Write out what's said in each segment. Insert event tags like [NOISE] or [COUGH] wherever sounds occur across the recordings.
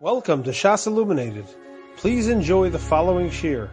Welcome to Shas Illuminated. Please enjoy the following shiur.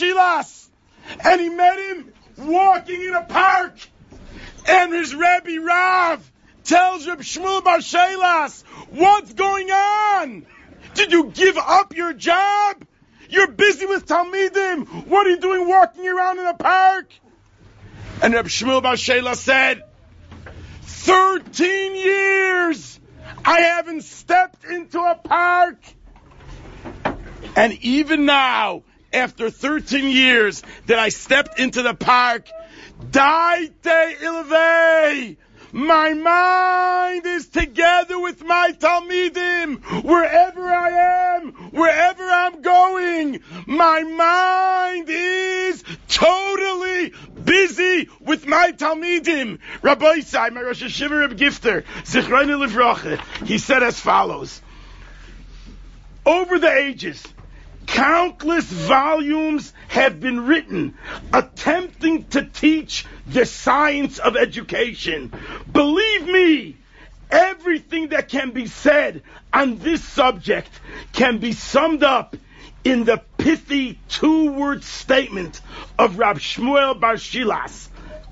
Shilas, and he met him walking in a park. And his Rebbe Rav tells Reb Shmuel Bar Shelas, what's going on? Did you give up your job? You're busy with Talmidim. What are you doing walking around in a park? And Reb Shmuel Bar Shelas said, 13 years I haven't stepped into a park. And even now, after 13 years that I stepped into the park, Daite Ilvei. My mind is together with my Talmidim. Wherever I am, wherever I'm going, my mind is totally busy with my Talmidim. Rabbosai, my Rosh HaYeshiva Reb Gifter, Zichroni Livroche, he said as follows. Over the ages, countless volumes have been written attempting to teach the science of education. Believe me, everything that can be said on this subject can be summed up in the pithy two-word statement of Rab Shmuel Bar Shilas,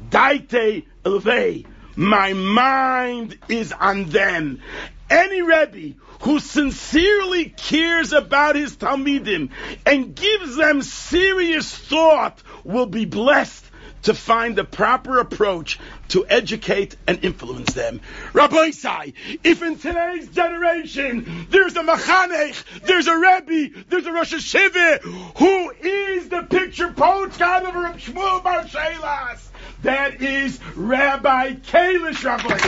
Daite Elvei, my mind is on them. Any Rebbe who sincerely cares about his Talmidim and gives them serious thought will be blessed to find the proper approach to educate and influence them. Rabbosai, if in today's generation there's a Machanech, there's a Rebbe, there's a Rosh HaYeshiva who is the picture postcard of Reb Shmuel Bar Shelas, That is Rabbi Kalish Rabbi.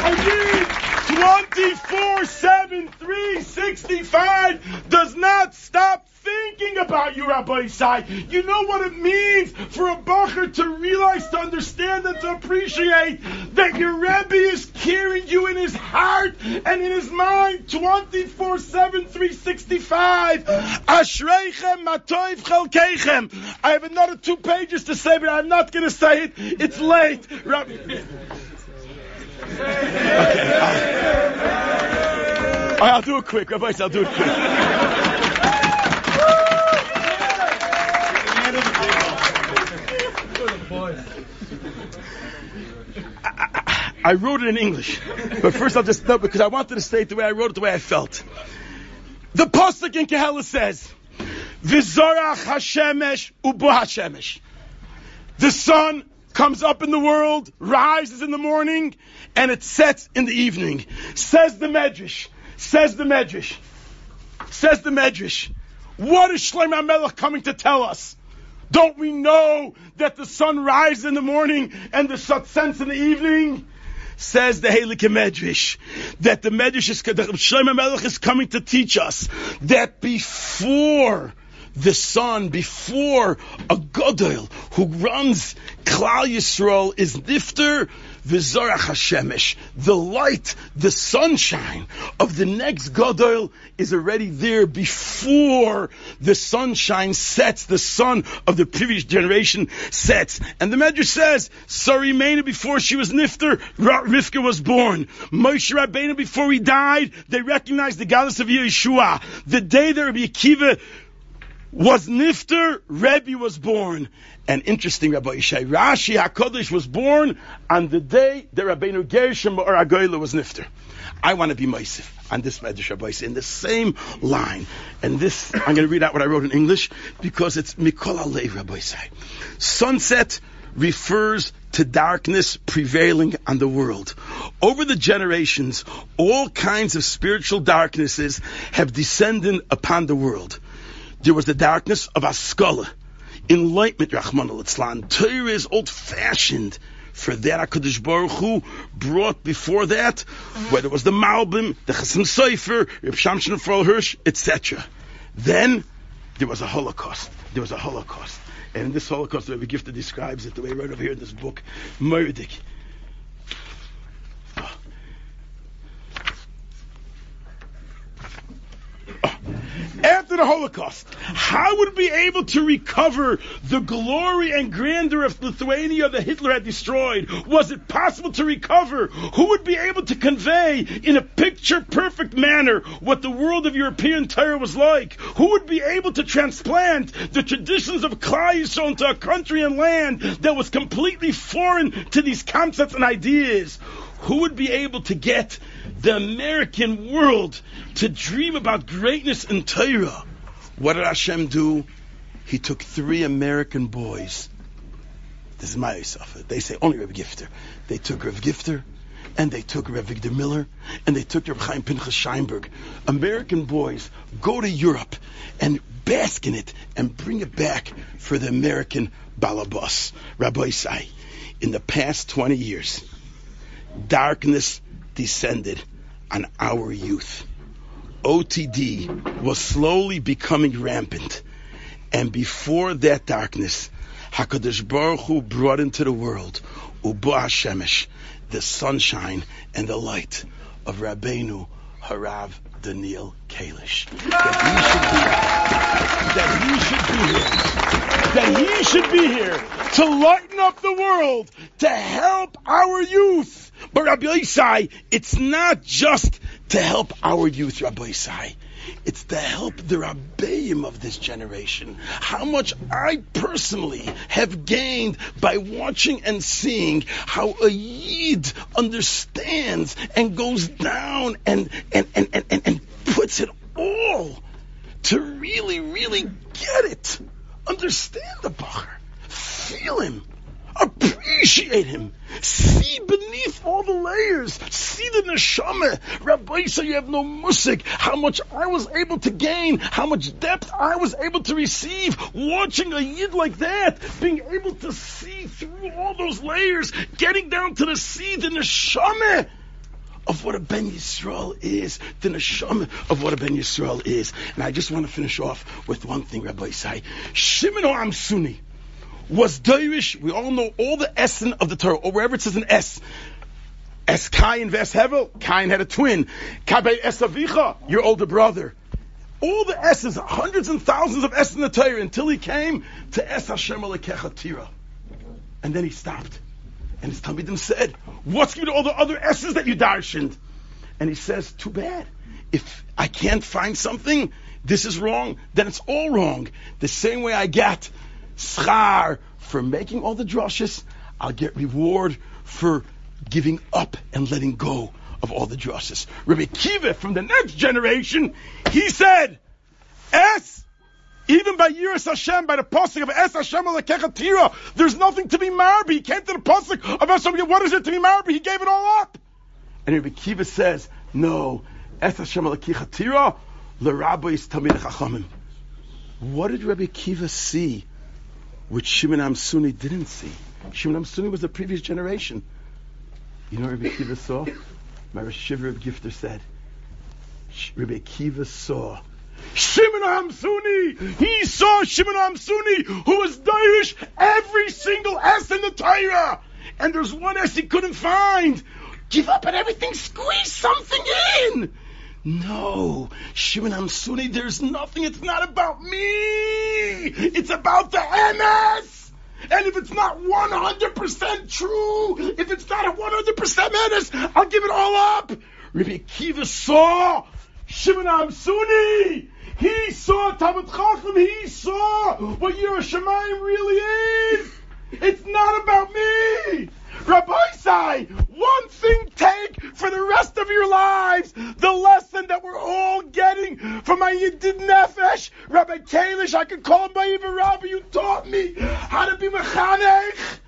Again, 24 7 365 does not stop thinking about you, Rabbosai. You know what it means for a bacher to realize, to understand, and to appreciate that your Rebbe is carrying you in his heart and in his mind 24 7, 365. Ashreichem. I have another two pages to say, but I'm not going to say it. It's late. Rabbi. Okay. I'll, do it quick. I'll do it quick. I, wrote it in English, but first I'll just because I wanted to say it the way I wrote it, the way I felt. The pasuk in Koheles says, "V'zorach Hashemesh ubo Hashemesh." The sun comes up in the world, rises in the morning, and it sets in the evening. Says the Medrash. Says the Medrash. Says the Medrash. What is Shlomo HaMelech coming to tell us? Don't we know that the sun rises in the morning and the sun sets in the evening? Says the Halakha Medrash that the Medrash is, HaMelech is coming to teach us that before the sun, before a Godel who runs Klal Yisrael is Nifter, V'zorach Hashemesh, the light, the sunshine of the next Godel is already there before the sunshine sets, the sun of the previous generation sets. And the Medrash says, Sarah Imeinu before she was Nifter, Rivka was born. Moshe Rabbeinu before he died, they recognized the goddess of Yeshua. The day that Rabbi Akiva was Nifter, Rebbe was born. And interesting, Rabbosai, Rashi HaKadosh was born on the day that Rabbeinu Gershom or Agoyla was Nifter. I want to be Meisif on this Medrash Rabbi in the same line. And this, I'm going to read out what I wrote in English because it's Mikol Alei Rabbi Sunset refers to darkness prevailing on the world. Over the generations, all kinds of spiritual darknesses have descended upon the world. There was the darkness of Haskala, enlightenment, Rahman al Torah is old fashioned. For that, HaKadosh Baruch Hu brought before that, whether it was the Malbim, the Chasam Sofer, Reb Shamshon Refoel Hirsch, etc. Then, there was a Holocaust. There was a Holocaust. And in this Holocaust, Rebbe Gifter describes it the way right over here in this book, Murdik. after the Holocaust, how would we be able to recover the glory and grandeur of Lithuania that Hitler had destroyed? Was it possible to recover? Who would be able to convey in a picture perfect manner what the world of European terror was like? Who would be able to transplant the traditions of Yisrael into a country and land that was completely foreign to these concepts and ideas? Who would be able to get the American world to dream about greatness in Torah. What did Hashem do? He took three American boys. This is my Yisafah. They say only Rev Gifter. They took Rev Gifter, and they took Rev Avigdor Miller, and they took Rev Chaim Pinchas Scheinberg. American boys go to Europe and bask in it and bring it back for the American balabas. Rabbosai, in the past 20 years, darkness descended on our youth. OTD was slowly becoming rampant. And before that darkness, HaKadosh Baruch Hu brought into the world Ubo Hashemesh, the sunshine and the light of Rabbeinu Harav Daniel Kalish. That he should be here. That he should be here. That he should be here to lighten up the world, to help our youth. But Rabbosai, it's not just to help our youth, Rabbosai. It's to help the Rabbeim of this generation. How much I personally have gained by watching and seeing how a Yid understands and goes down and, and, and, and, and, and puts it all to really, really get it. Understand the Bacher. Feel him. Appreciate him. See beneath all the layers. See the neshama. Rabbi said you have no musik. How much I was able to gain. How much depth I was able to receive. Watching a yid like that. Being able to see through all those layers. Getting down to the see the neshama of what a Ben Yisrael is, the neshama of what a Ben Yisrael is. And I just want to finish off with one thing, Rabbosai. Shimon Amsuni was Dairish. We all know all the Essen of the Torah, or wherever it says an S. Es Kain Ves Hevel, Kain had a twin. Kabe Esavicha, your older brother. All the S's, hundreds and thousands of S's in the Torah, until he came to Es Hashem Tira. And then he stopped. And his Talmidim said, what's with all the other S's that you darshened? And he says, too bad. If I can't find something, this is wrong, then it's all wrong. The same way I get schar for making all the drushes, I'll get reward for giving up and letting go of all the drushes. Rabbi Kiva from the next generation, he said, S, even by Yiras Hashem, by the pasuk of Es Hashem Alekechatira, there's nothing to be married. He came to the pasuk of Hashem, what is it to be married? He gave it all up. And Rabbi Kiva says, no, Es Hashem Alekechatira, L'Rabbis Tamid Chachamim. What did Rabbi Kiva see which Shimon Amsuni didn't see. Shimon Amsuni was the previous generation. You know Rabbi Kiva saw? My Shiver of Gifter said, Rabbi Kiva saw Shimon Amsuni. He saw Shimon Amsuni, who was Dairish every single S in the Torah. And there's one S he couldn't find. Give up at everything, squeeze something in. No, Shimon Hamsuni, there's nothing. It's not about me. It's about the emes. And if it's not 100% true, if it's not a 100% emes, I'll give it all up. Rabbi Akiva saw Shimon Hamsuni. He saw Talmid Chacham. He saw what Yiras Shamayim really is. It's not about me. Rabbosai, one thing take for the rest of your lives, the lesson that we're all getting from my Yidid Nefesh, Rabbi Kalish, I can call him by even Rabbi, you taught me how to be mechanech.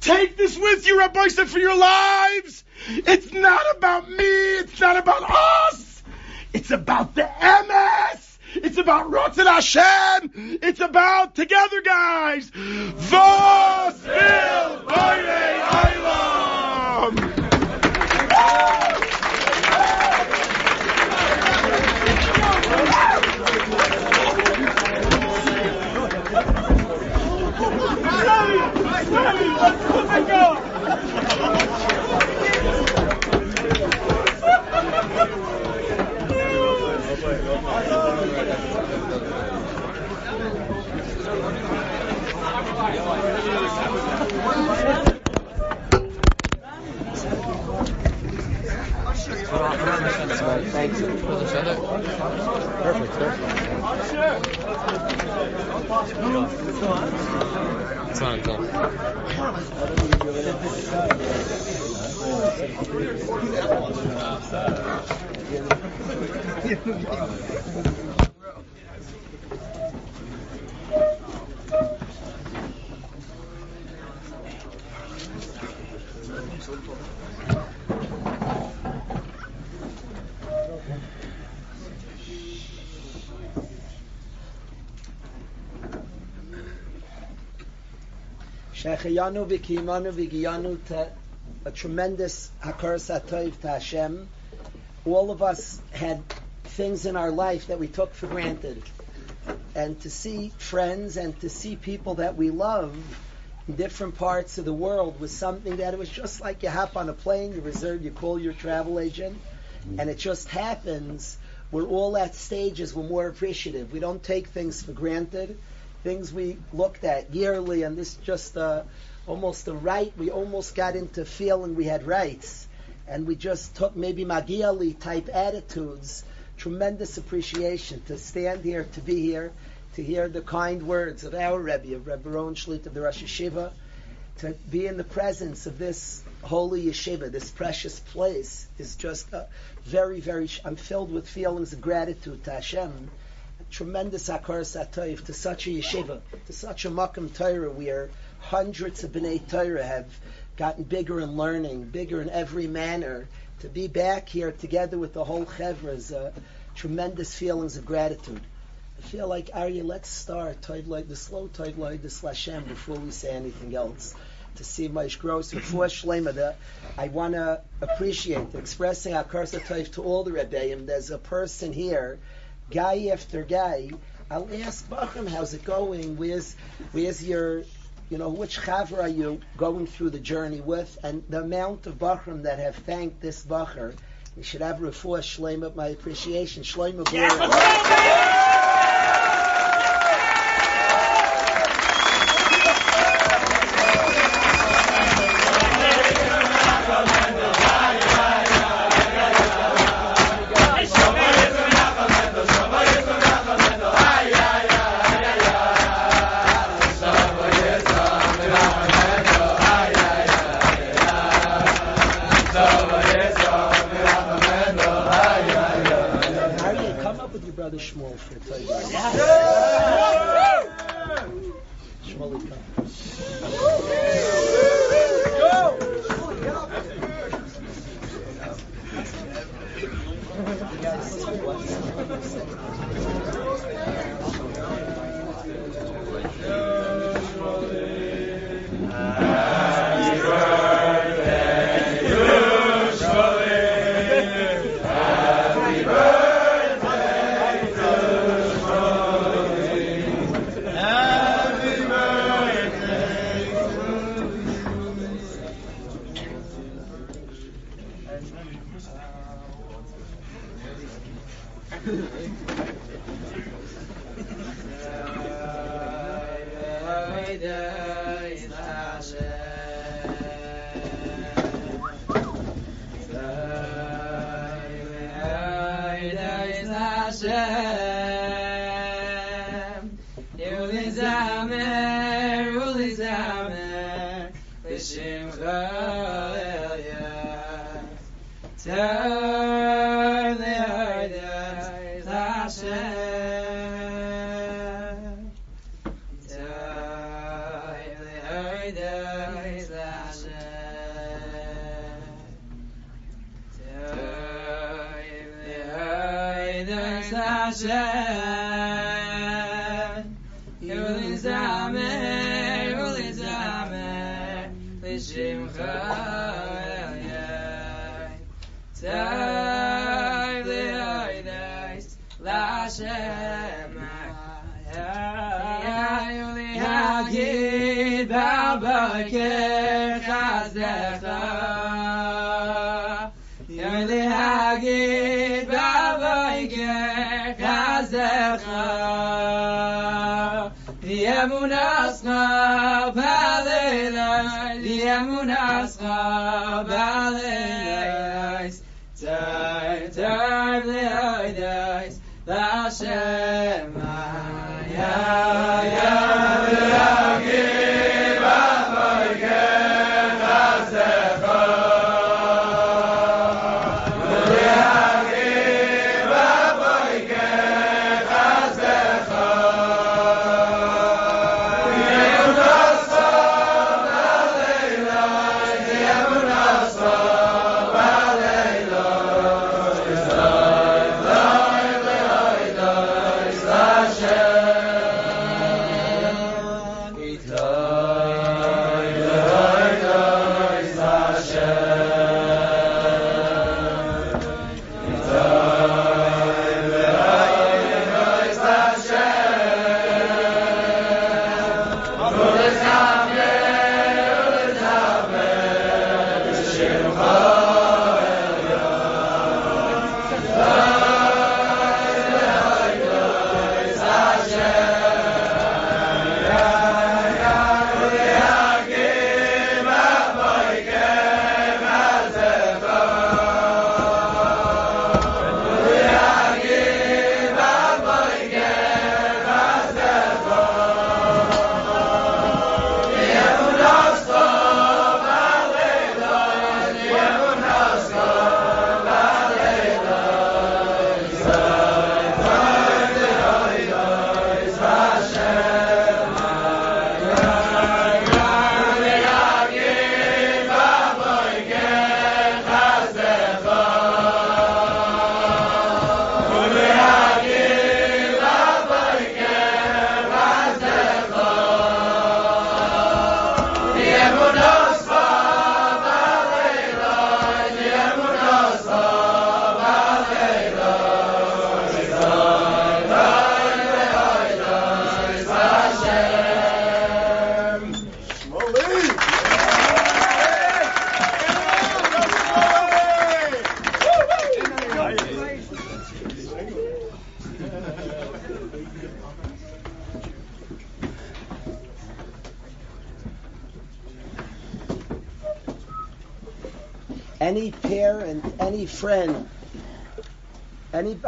Take this with you, Rabbosai, for your lives. It's not about me, it's not about us. It's about the emes. It's about Ratzon Hashem. It's about together, guys. Vos vil Eilam. Let's go. Thank you. Thanks. Perfect, perfect. It's on, go. Shechayanu v'giyanu to a tremendous hakaras atayv to Hashem. All of us had things in our life that we took for granted. And to see friends and to see people that we love in different parts of the world was something that it was just like you hop on a plane, you reserve, you call your travel agent, and it just happens. We're all at stages, we're more appreciative. We don't take things for granted things we looked at yearly, and this just uh, almost a right. We almost got into feeling we had rights, and we just took maybe Magiali type attitudes. Tremendous appreciation to stand here, to be here, to hear the kind words of our Rebbe, of Rebbe Ron Shlit of the Rosh Yeshiva, to be in the presence of this holy yeshiva, this precious place, is just very, very. I'm filled with feelings of gratitude to Hashem tremendous akar satoif to such a yeshiva, to such a makam Torah where hundreds of B'nai Torah have gotten bigger in learning, bigger in every manner. To be back here together with the whole Chevra is uh, tremendous feelings of gratitude. I feel like, Arya, let's start Toiv the slow Toiv the Hashem before we say anything else. To see Maish Gross before Shlema, the, I want to appreciate expressing our Karsa Toiv to all the Rebbeim. There's a person here, guy after guy. I'll ask Bachram, how's it going? Where's, where's your you know, which chavra are you going through the journey with, and the amount of bachram that have thanked this bacher. You should have refuah shleima, my appreciation. Shleima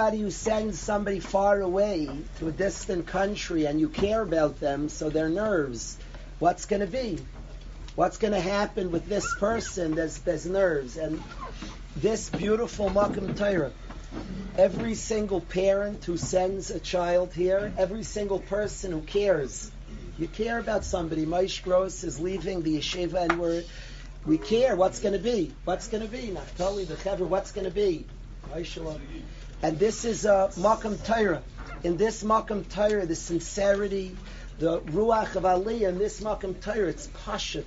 anybody who sends somebody far away to a distant country and you care about them, so their nerves, what's going to be? What's going to happen with this person? There's, nerves. And this beautiful Makam Torah, every single parent who sends a child here, every single person who cares, you care about somebody. Maish Gross is leaving the yeshiva and we're, we care what's going to be. What's going to be? Naftali, the Chaver, what's going to be? And this is a Makam Torah. In this Makam Torah, the sincerity, the Ruach of Aliyah, in this Makam Torah, it's Pashat.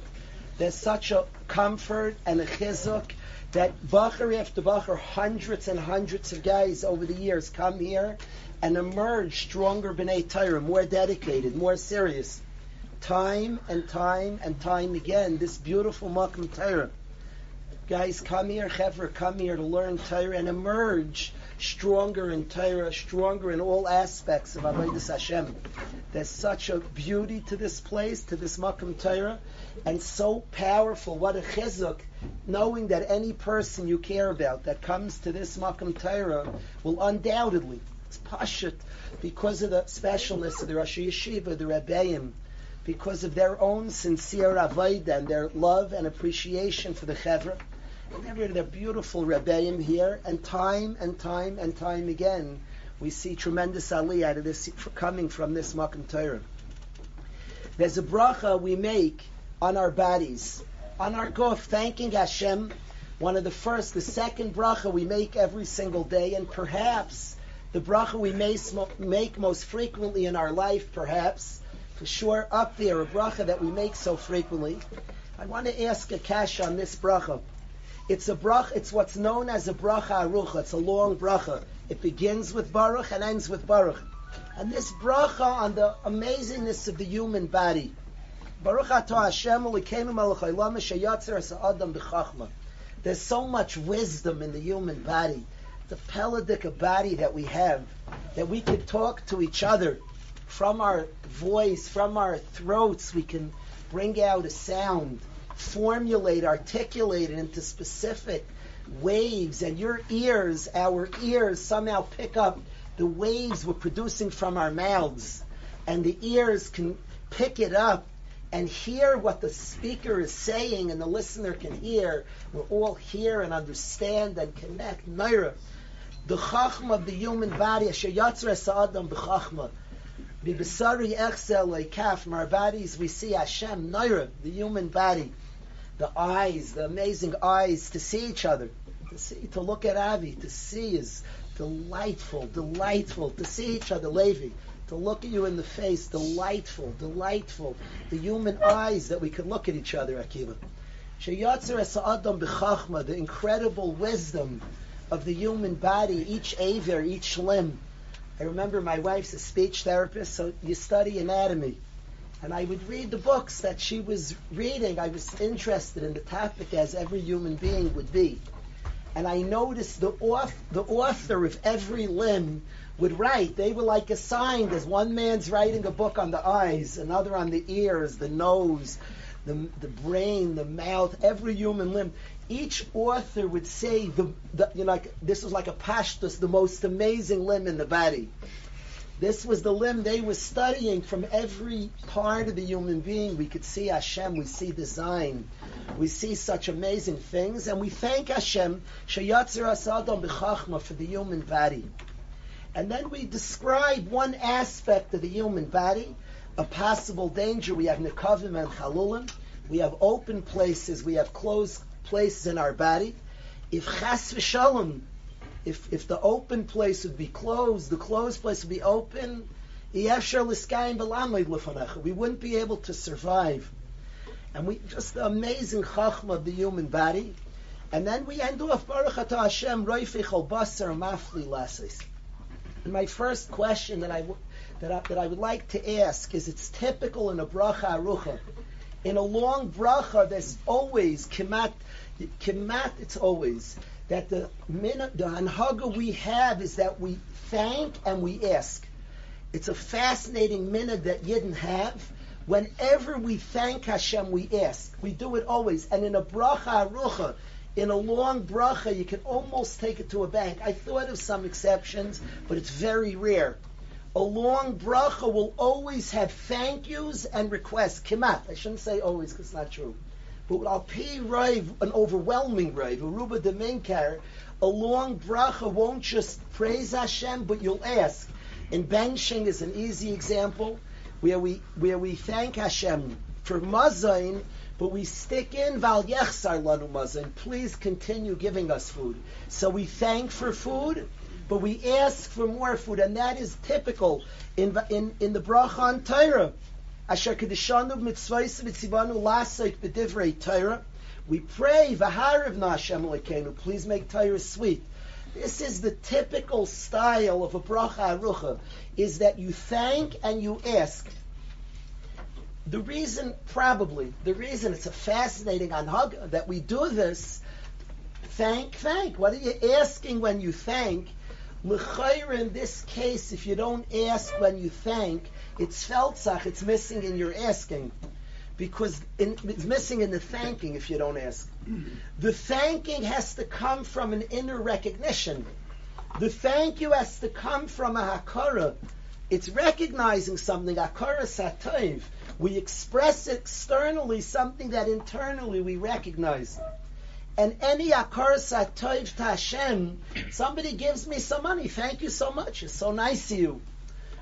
There's such a comfort and a chizuk that Bacher after Bacher, hundreds and hundreds of guys over the years come here and emerge stronger B'nai Torah, more dedicated, more serious. Time and time and time again, this beautiful Makam Torah. Guys come here, Chevra, come here to learn Torah and emerge stronger in Torah, stronger in all aspects of Avodah Hashem. There's such a beauty to this place, to this Makam Torah, and so powerful. What a chizuk, knowing that any person you care about that comes to this Makam Torah will undoubtedly, it's pashut, because of the specialness of the Rosh Yeshiva, the Rebbeim, because of their own sincere avodah and their love and appreciation for the Chevra, Remember the beautiful Rebbeim here, and time and time and time again, we see tremendous aliyah out of this coming from this Makam Torah. There's a bracha we make on our bodies, on our gof, thanking Hashem. One of the first, the second bracha we make every single day, and perhaps the bracha we may make most frequently in our life, perhaps, for sure, up there, a bracha that we make so frequently. I want to ask a cash on this bracha. It's a brach. It's what's known as a bracha arucha. It's a long bracha. It begins with baruch and ends with baruch. And this bracha on the amazingness of the human body. Baruch atah Hashem b'chachma. There's so much wisdom in the human body. The pelodic body that we have, that we can talk to each other from our voice, from our throats. We can bring out a sound formulate, articulate it into specific waves, and your ears, our ears, somehow pick up the waves we're producing from our mouths, and the ears can pick it up and hear what the speaker is saying, and the listener can hear. We're all hear and understand and connect. Naira, the chachma of the human body, asher yatzra sa'adam b'chachma. Bibisari echzel from our bodies we see Hashem, Naira, the human body the eyes, the amazing eyes to see each other, to see, to look at Avi, to see is delightful, delightful to see each other, Levi, to look at you in the face, delightful, delightful. The human eyes that we can look at each other, Akiva. The incredible wisdom of the human body, each aver, each limb. I remember my wife's a speech therapist, so you study anatomy and I would read the books that she was reading. I was interested in the topic as every human being would be. And I noticed the, author, the author of every limb would write. They were like assigned as one man's writing a book on the eyes, another on the ears, the nose, the, the brain, the mouth, every human limb. Each author would say, the, the you know, like, this was like a pashtus, the most amazing limb in the body. This was the limb they were studying from every part of the human being. We could see Hashem, we see design, we see such amazing things, and we thank Hashem Shayatzer Asadam B'chachma for the human body. And then we describe one aspect of the human body, a possible danger. We have Nekavim and Chalulim, we have open places, we have closed places in our body. If Chas v'shalom, if if the open place would be closed, the closed place would be open, we wouldn't be able to survive. And we just the amazing chachma of the human body. And then we end off Baruch Hashem Roifich Basar Mafli Lasis. And my first question that I that I, that I would like to ask is it's typical in a bracha arucha. In a long bracha, there's always kemat, kemat. It's always that the the anhaga we have is that we thank and we ask. It's a fascinating minute that Yidden have. Whenever we thank Hashem, we ask. We do it always. And in a bracha arucha, in a long bracha, you can almost take it to a bank. I thought of some exceptions, but it's very rare. A long bracha will always have thank yous and requests. Kimat. I shouldn't say always because it's not true. But I'll pay rave, an overwhelming rave, a ruba de minkar, a long bracha won't just praise Hashem, but you'll ask. In benching is an easy example where we where we thank Hashem for mazain, but we stick in val yechsar lanu mazain. Please continue giving us food. So we thank for food, but we ask for more food, and that is typical in in, in the bracha on Torah. Asher kedishanu mitzvahs mitzivanu lasik b'divrei Torah. We pray v'hariv Hashem lekenu. Please make Torah sweet. This is the typical style of a bracha arucha, is that you thank and you ask. The reason, probably, the reason it's a fascinating anhag that we do this, thank, thank. What are you asking when you thank? L'chayr in this case, if you don't ask when you thank, it's feltzach, it's missing in your asking. Because in, it's missing in the thanking if you don't ask. The thanking has to come from an inner recognition. The thank you has to come from a hakara. It's recognizing something, hakara satayv. We express externally something that internally we recognize. And any hakara satayv to Hashem, somebody gives me some money, thank you so much, it's so nice of you.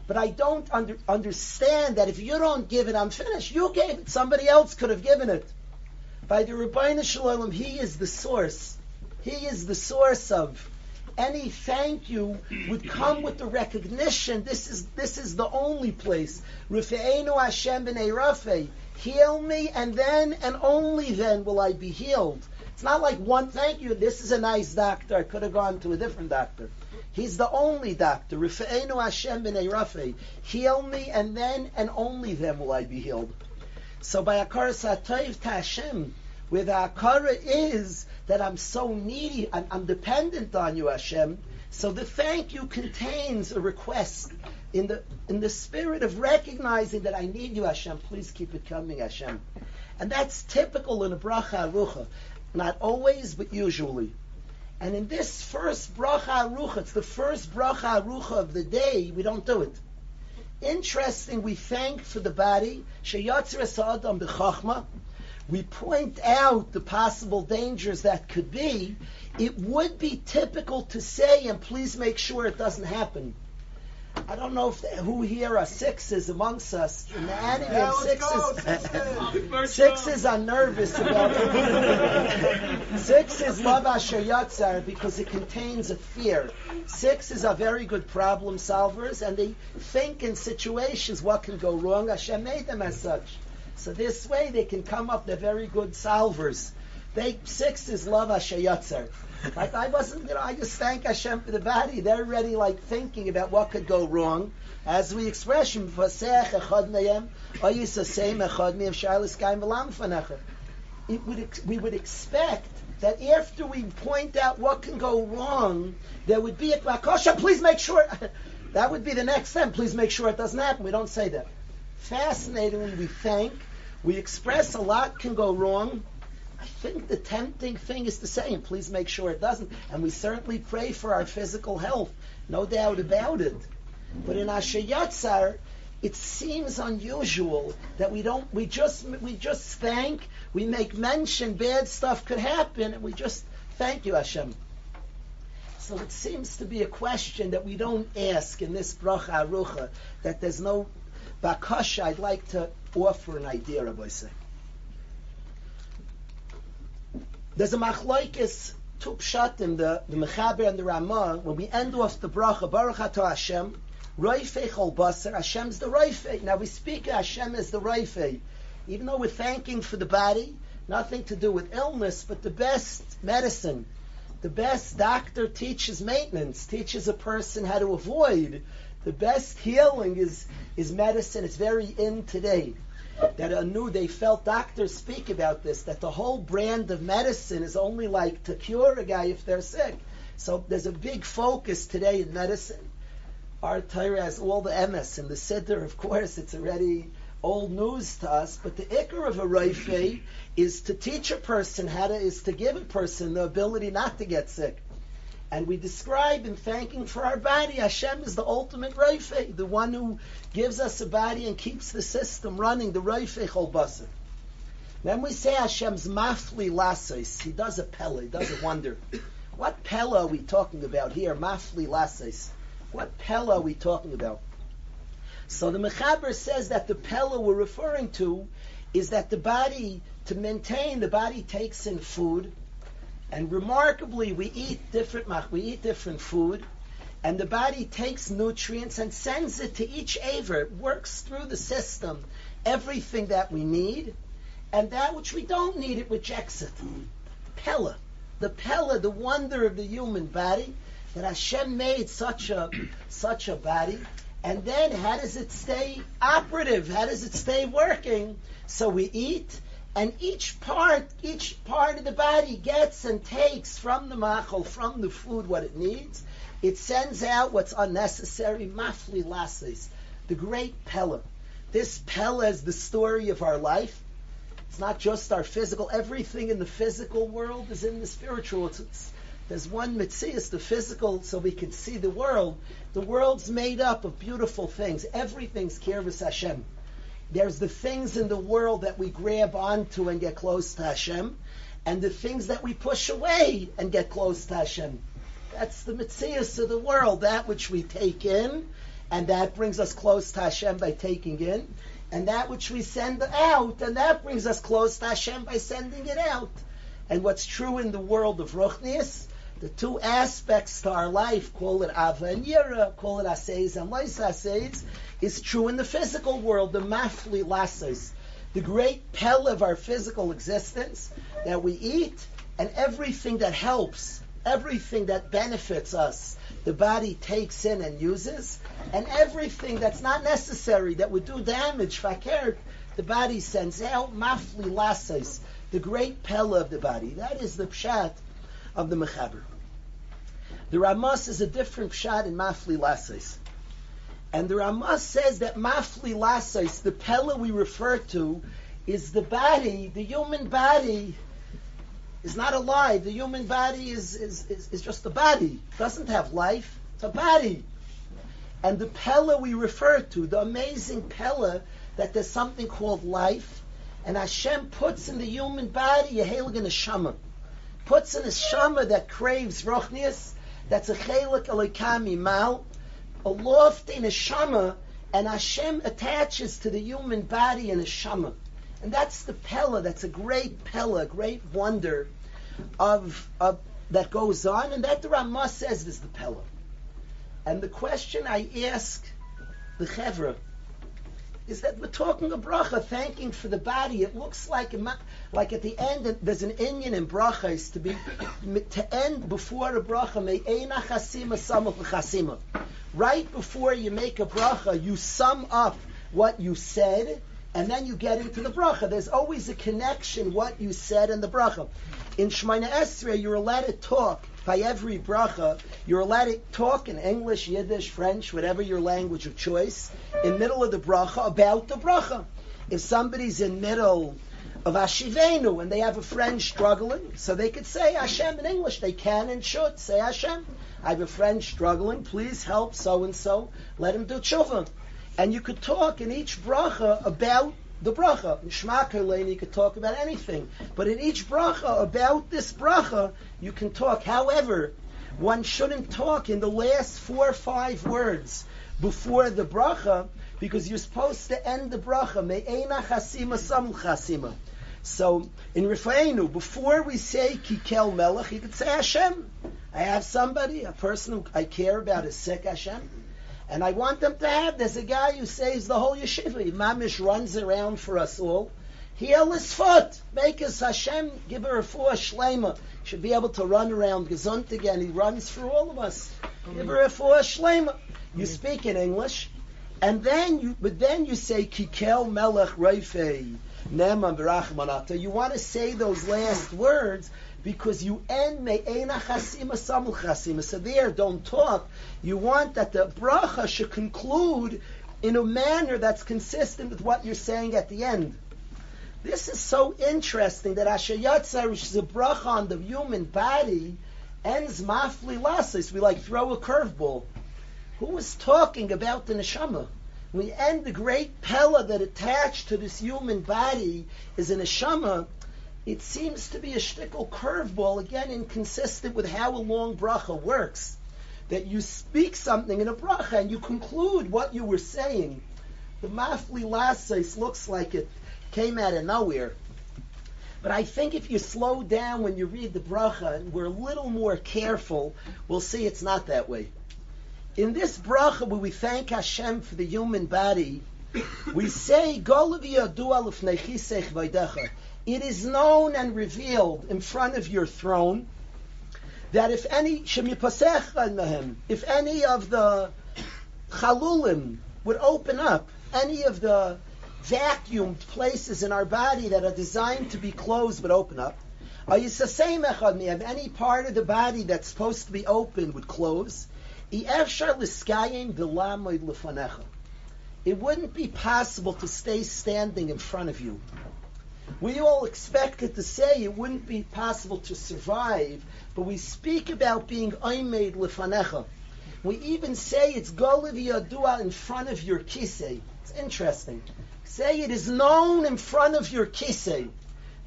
But I don't under, understand that if you don't give it, I'm finished. You gave it, somebody else could have given it. By the Rabbeinu Shalom, he is the source. He is the source of any thank you would come with the recognition this is this is the only place. Rufeinu Hashem b'nei Rafe. Heal me and then and only then will I be healed. It's not like one thank you, this is a nice doctor, I could have gone to a different doctor. He's the only doctor. Rifeinu Hashem b'nei. Heal me, and then and only then will I be healed. So by Akara Satoiv to Hashem, where the Akara is that I'm so needy, I'm, I'm dependent on you, Hashem. So the thank you contains a request in the in the spirit of recognizing that I need you, Hashem. Please keep it coming, Hashem. And that's typical in a bracha arucha. Not always, but usually. And in this first bracha arucha, it's the first bracha arucha of the day, we don't do it. Interesting, we thank for the body, sheyatzir sa'adam b'chachma. We point out the possible dangers that could be. It would be typical to say, and please make sure it doesn't happen. I don't know if the, who here are sixes amongst us. In the anime, Yeah, sixes, go, [LAUGHS] sixes. sixes are nervous about it. [LAUGHS] sixes love Asher Yatzar because it contains a fear. Sixes are very good problem solvers, and they think in situations what can go wrong. Hashem made them as such. So this way they can come up. They're very good solvers. They six is love Asher Yatzar. Like I wasn't, you know, I just thank Hashem for the body. They're already like thinking about what could go wrong. As we express, "Mfasech echad mehem, oyis asem echad mehem shalis kaim v'lam fanecha." It would we would expect that after we point out what can go wrong, there would be a Kosha, please make sure. [LAUGHS] that would be the next step. Please make sure it doesn't happen. We don't say that. Fascinatingly, we thank. We express a lot can go wrong. I think the tempting thing is the same. Please make sure it doesn't. And we certainly pray for our physical health, no doubt about it. But in Asher Yatzar, it seems unusual that we don't. We just we just thank. We make mention bad stuff could happen, and we just thank you, Hashem. So it seems to be a question that we don't ask in this bracha arucha. That there's no bakasha. I'd like to offer an idea, Rabbi say. There's a machlaikis two pshat in the the mechaber and the Ramah when we end off the bracha Baruch Atah Hashem Roifei Chol Basar Hashem's the Roifei. Now we speak Hashem as the Roifei, even though we're thanking for the body, nothing to do with illness, but the best medicine, the best doctor teaches maintenance, teaches a person how to avoid. The best healing is is medicine. It's very in today that anew they felt doctors speak about this that the whole brand of medicine is only like to cure a guy if they're sick. So there's a big focus today in medicine. Our Torah has all the MS and the Siddur, of course, it's already old news to us, but the ikr of a Raife is to teach a person how to, is to give a person the ability not to get sick. And we describe in thanking for our body, Hashem is the ultimate Raife, the one who gives us a body and keeps the system running, the Raife Cholbasa. Then we say Hashem's mafli lasos. He does a pella, he does a wonder. What pella are we talking about here? Mafli lasos. What pella are we talking about? So the Mechaber says that the pella we're referring to is that the body, to maintain, the body takes in food, and remarkably, we eat different we eat different food, and the body takes nutrients and sends it to each aver. It works through the system everything that we need, and that which we don't need, it rejects it. Pella, the pella, the wonder of the human body, that Hashem made such a [COUGHS] such a body, and then how does it stay operative? How does it stay working? So we eat, and each part, each part of the body gets and takes from the machol, from the food, what it needs. It sends out what's unnecessary, mafli lases, the great pella. This pella is the story of our life. It's not just our physical. Everything in the physical world is in the spiritual. It's, it's, there's one mitzias, the physical, so we can see the world. The world's made up of beautiful things. Everything's kirvus Hashem. There's the things in the world that we grab onto and get close to Hashem, and the things that we push away and get close to Hashem. That's the mitzias of the world, that which we take in, and that brings us close to Hashem by taking in, and that which we send out, and that brings us close to Hashem by sending it out. And what's true in the world of Ruchnias, the two aspects to our life, call it Ava and Yira, call it Aseis and Lois Aseis, is true in the physical world, the Mafli Lasses, the great pel of our physical existence that we eat, and everything that helps, everything that benefits us, the body takes in and uses, and everything that's not necessary, that would do damage, fakir, the body sends out, Mafli Lasses, the great pel of the body. That is the pshat of the Mechaber. The Ramas is a different pshat in Mafli Lasses. And the Ramas says that Mafli Lasses, the Pella we refer to, is the body, the human body is not alive. The human body is, is, is, is just a body. It doesn't have life. It's a body. And the Pella we refer to, the amazing Pella, that there's something called life, and Hashem puts in the human body a Heilig Neshama. Puts in a Shama that craves Rochnias, that's a chelik elikami mal, a lofty neshama, and Hashem attaches to the human body in a neshama. And that's the pella, that's a great pella, great wonder of, of that goes on, and that the Ramah says is the pella. And the question I ask the Chevra is that we're talking a bracha, thanking for the body. It looks like like at the end there's an Indian in brachas to be to end before a bracha. Right before you make a bracha, you sum up what you said, and then you get into the bracha. There's always a connection what you said and the bracha. In Shemona Esrei, you're allowed to talk by every bracha, you're allowed to talk in English, Yiddish, French, whatever your language of choice, in middle of the bracha about the bracha. If somebody's in middle of Ashivenu and they have a friend struggling, so they could say Hashem in English. They can and should say Hashem. I have a friend struggling. Please help so and so. Let him do tshuva. And you could talk in each bracha about the bracha. In Shema you could talk about anything. But in each bracha, about this bracha, you can talk. However, one shouldn't talk in the last four or five words before the bracha, because you're supposed to end the bracha. Me'ena chasima sam chasima. So in Rifa'enu, before we say Kikel Melech, you could say Hashem. I have somebody, a person who I care about is sick, Hashem. And I want them to have, there's a guy who saves the whole yeshiva. Mamish runs around for us all. Heal his foot. Make his Hashem, give her a four shlema. Should be able to run around gesund again. He runs for all of us. Give her a four shlema. You speak in English. And then you, but then you say, Kikel melech reifei. You want to say those last words because you end me'ena chasima samul. So there, don't talk. You want that the bracha should conclude in a manner that's consistent with what you're saying at the end. This is so interesting that Asher Yatzar, which is a bracha on the human body, ends mafli lasis. We like throw a curveball. Who was talking about the neshama? We end the great pella that attached to this human body is a neshama. It seems to be a shtickle curveball, again inconsistent with how a long bracha works. That you speak something in a bracha and you conclude what you were saying. The mafli lasis looks like it came out of nowhere. But I think if you slow down when you read the bracha and we're a little more careful, we'll see it's not that way. In this bracha where we thank Hashem for the human body, we say, It is known and revealed in front of your throne that if any if any of the chalulim would open up, any of the vacuumed places in our body that are designed to be closed but open up, if any part of the body that's supposed to be open would close, it wouldn't be possible to stay standing in front of you. We all expected to say it wouldn't be possible to survive, but we speak about being oimed lefanecha. We even say it's goliv yadua in front of your kisei. It's interesting. Say it is known in front of your kisei.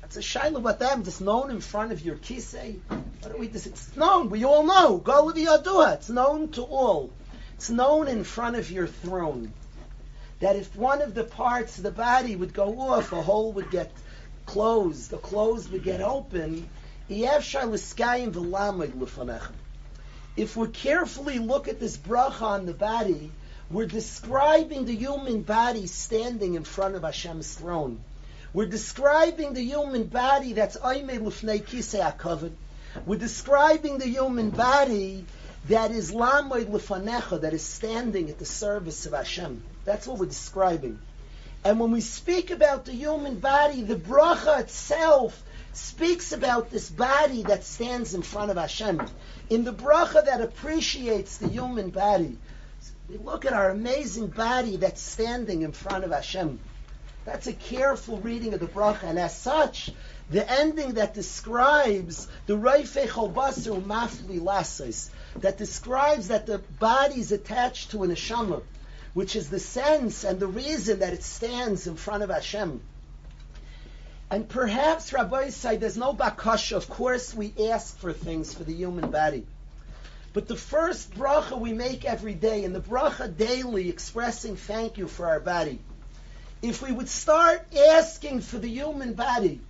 That's a shaila what means. It's known in front of your kisei. What do we? It's known. We all know. Go with Yadua. It's known to all. It's known in front of your throne. That if one of the parts of the body would go off, a hole would get closed, the would get open. If we carefully look at this bracha on the body, we're describing the human body standing in front of Hashem's throne. We're describing the human body that's Aimei Lufnei Kisei HaKavod. We're describing the human body that is Lamoid Lefanecha, that is standing at the service of Hashem. That's what we're describing. And when we speak about the human body, the bracha itself speaks about this body that stands in front of Hashem. In the bracha that appreciates the human body, we look at our amazing body that's standing in front of Hashem. That's a careful reading of the bracha, and as such, the ending that describes the Reifei Cholbasar Mafli Lasis, that describes that the body is attached to an neshama, which is the sense and the reason that it stands in front of Hashem. And perhaps Rabbi say there's no bakasha. Of course, we ask for things for the human body. But the first bracha we make every day, and the bracha daily expressing thank you for our body, if we would start asking for the human body,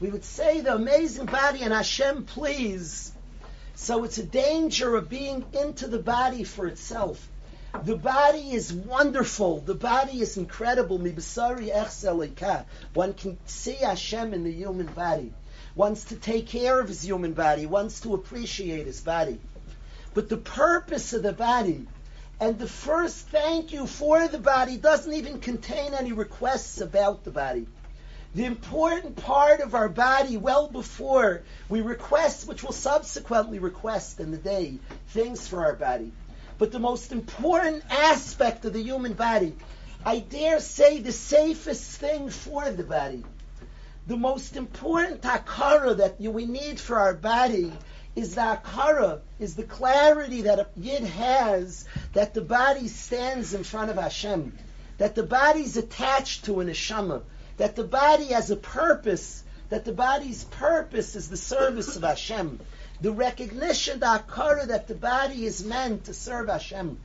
we would say the amazing body and Hashem, please. So it's a danger of being into the body for itself. The body is wonderful. The body is incredible. One can see Hashem in the human body. Wants to take care of his human body. Wants to appreciate his body. But the purpose of the body and the first thank you for the body doesn't even contain any requests about the body. The important part of our body, well before we request, which we'll subsequently request in the day, things for our body. But the most important aspect of the human body, I dare say the safest thing for the body, the most important takara that we need for our body is the akara, is the clarity that a yid has that the body stands in front of Hashem, that the body is attached to an neshama, that the body has a purpose, that the body's purpose is the service of Hashem, the recognition, the akara that the body is meant to serve Hashem.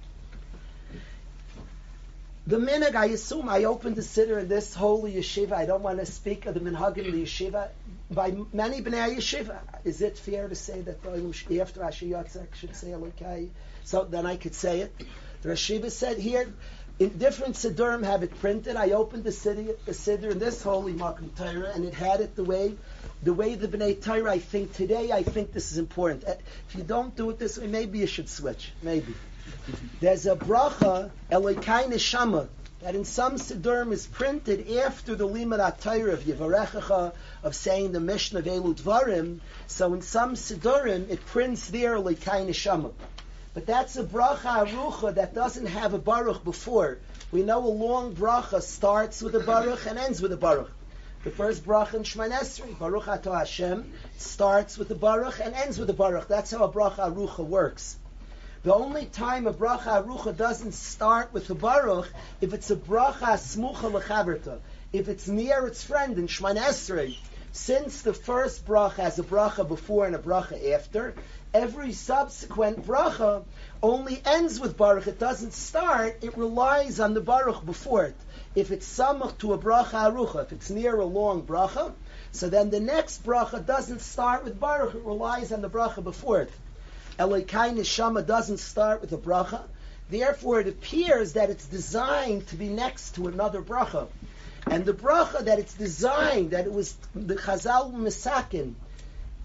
The minhag, I assume, I opened the siddur in this holy yeshiva. I don't want to speak of the minhag in the yeshiva by many bnei yeshiva. Is it fair to say that after Asher Yatzar should say Elokai? So then I could say it. The Rosh HaYeshiva said here, in different siddurim have it printed. I opened the city, the siddur in this holy Makom Torah, and it had it the way, the way the Bnei Torah. I think today, I think this is important. Uh, if you don't do it this way, maybe you should switch. Maybe there's a bracha Elokai Neshama that in some Siddurim is printed after the Limud Atayr of Yivarechacha, of saying the Mishnah of Elu Dvarim, so in some Siddurim it prints there like Neshama. But that's a bracha arucha that doesn't have a baruch before. We know a long bracha starts with a baruch and ends with a baruch. The first bracha in Shemon Baruch Ato Hashem, starts with the baruch and ends with the baruch. That's how a bracha arucha works. The only time a bracha arucha doesn't start with the baruch if it's a bracha smucha lechaverta, if it's near its friend in Shemon Esrei. Since the first bracha has a bracha before and a bracha after, every subsequent bracha only ends with baruch. It doesn't start. It relies on the baruch before it. If it's samach to a bracha arucha, if it's near a long bracha, so then the next bracha doesn't start with baruch. It relies on the bracha before it. Elokai neshama doesn't start with a bracha. Therefore, it appears that it's designed to be next to another bracha. And the bracha that it's designed, that it was the Chazal Misakin,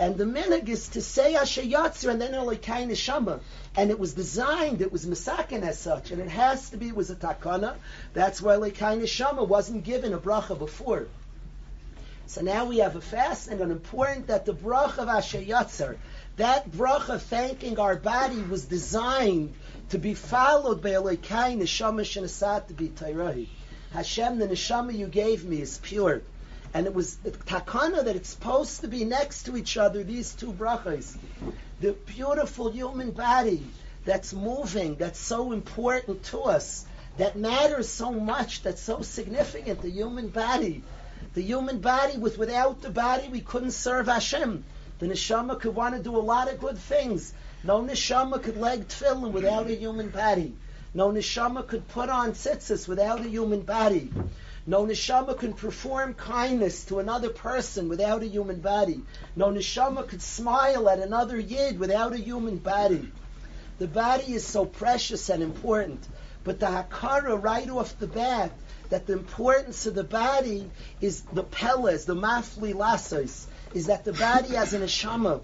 and the minig is to say Asher and then Elokai Neshama. And it was designed, it was Misakin as such, and it has to be, it was a takana. That's why Elokai Neshama wasn't given a bracha before. So now we have a fast and an important that the bracha of Asher that bracha thanking our body was designed to be followed by Elokai Neshama Shenasat to be Tairahi. Hashem, the neshama you gave me is pure. And it was the takana that it's supposed to be next to each other, these two brachas. The beautiful human body that's moving, that's so important to us, that matters so much, that's so significant, the human body. The human body was without the body, we couldn't serve Hashem. The neshama could want to do a lot of good things. No neshama could leg tefillin without a human body. No neshama could put on tzitzis without a human body. No neshama can perform kindness to another person without a human body. No neshama could smile at another yid without a human body. The body is so precious and important, but the hakara right off the bat that the importance of the body is the peles, the mafli lasos, is that the body has an neshama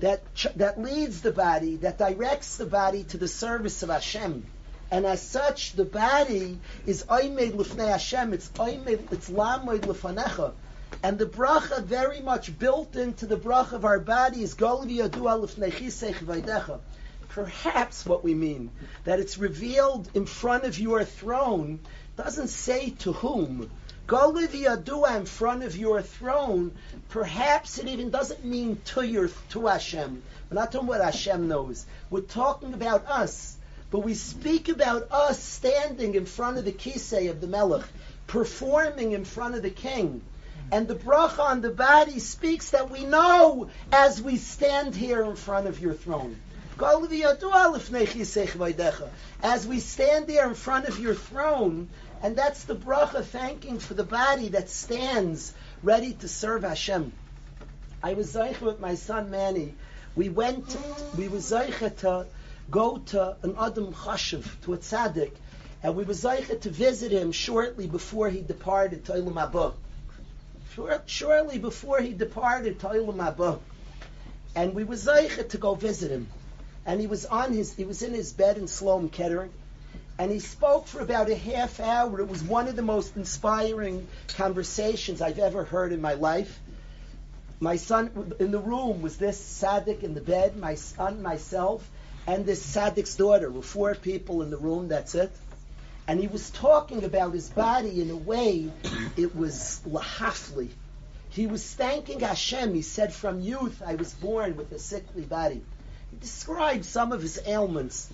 that that leads the body, that directs the body to the service of Hashem. And as such, the body is oimed lifnei Hashem. It's oimed, it's lamoid lefanecha. And the bracha very much built into the bracha of our body is golvi yadua lifnei chisech vaydecha. Perhaps what we mean that it's revealed in front of your throne doesn't say to whom. Golvi yadua in front of your throne. Perhaps it even doesn't mean to your to Hashem. We're not talking about Hashem knows. We're talking about us. But we speak about us standing in front of the kisei of the melech, performing in front of the king. And the bracha on the body speaks that we know as we stand here in front of your throne. As we stand there in front of your throne, and that's the bracha thanking for the body that stands ready to serve Hashem. I was zeicha with my son Manny. We went, we were zeicha to go to an Adam Chashiv, to a tzaddik, and we were zeicha to visit him shortly before he departed to Olam Haba. Shortly before he departed to Olam Haba. And we were zeicha to go visit him. And he was on his, he was in his bed in Sloan Kettering, and he spoke for about a half hour. It was one of the most inspiring conversations I've ever heard in my life. My son in the room was this tzaddik in the bed, my son, myself, and this tzaddik's daughter. Were four people in the room. That's it. And he was talking about his body in a way it was lahafli. He was thanking Hashem. He said, "From youth, I was born with a sickly body." He described some of his ailments.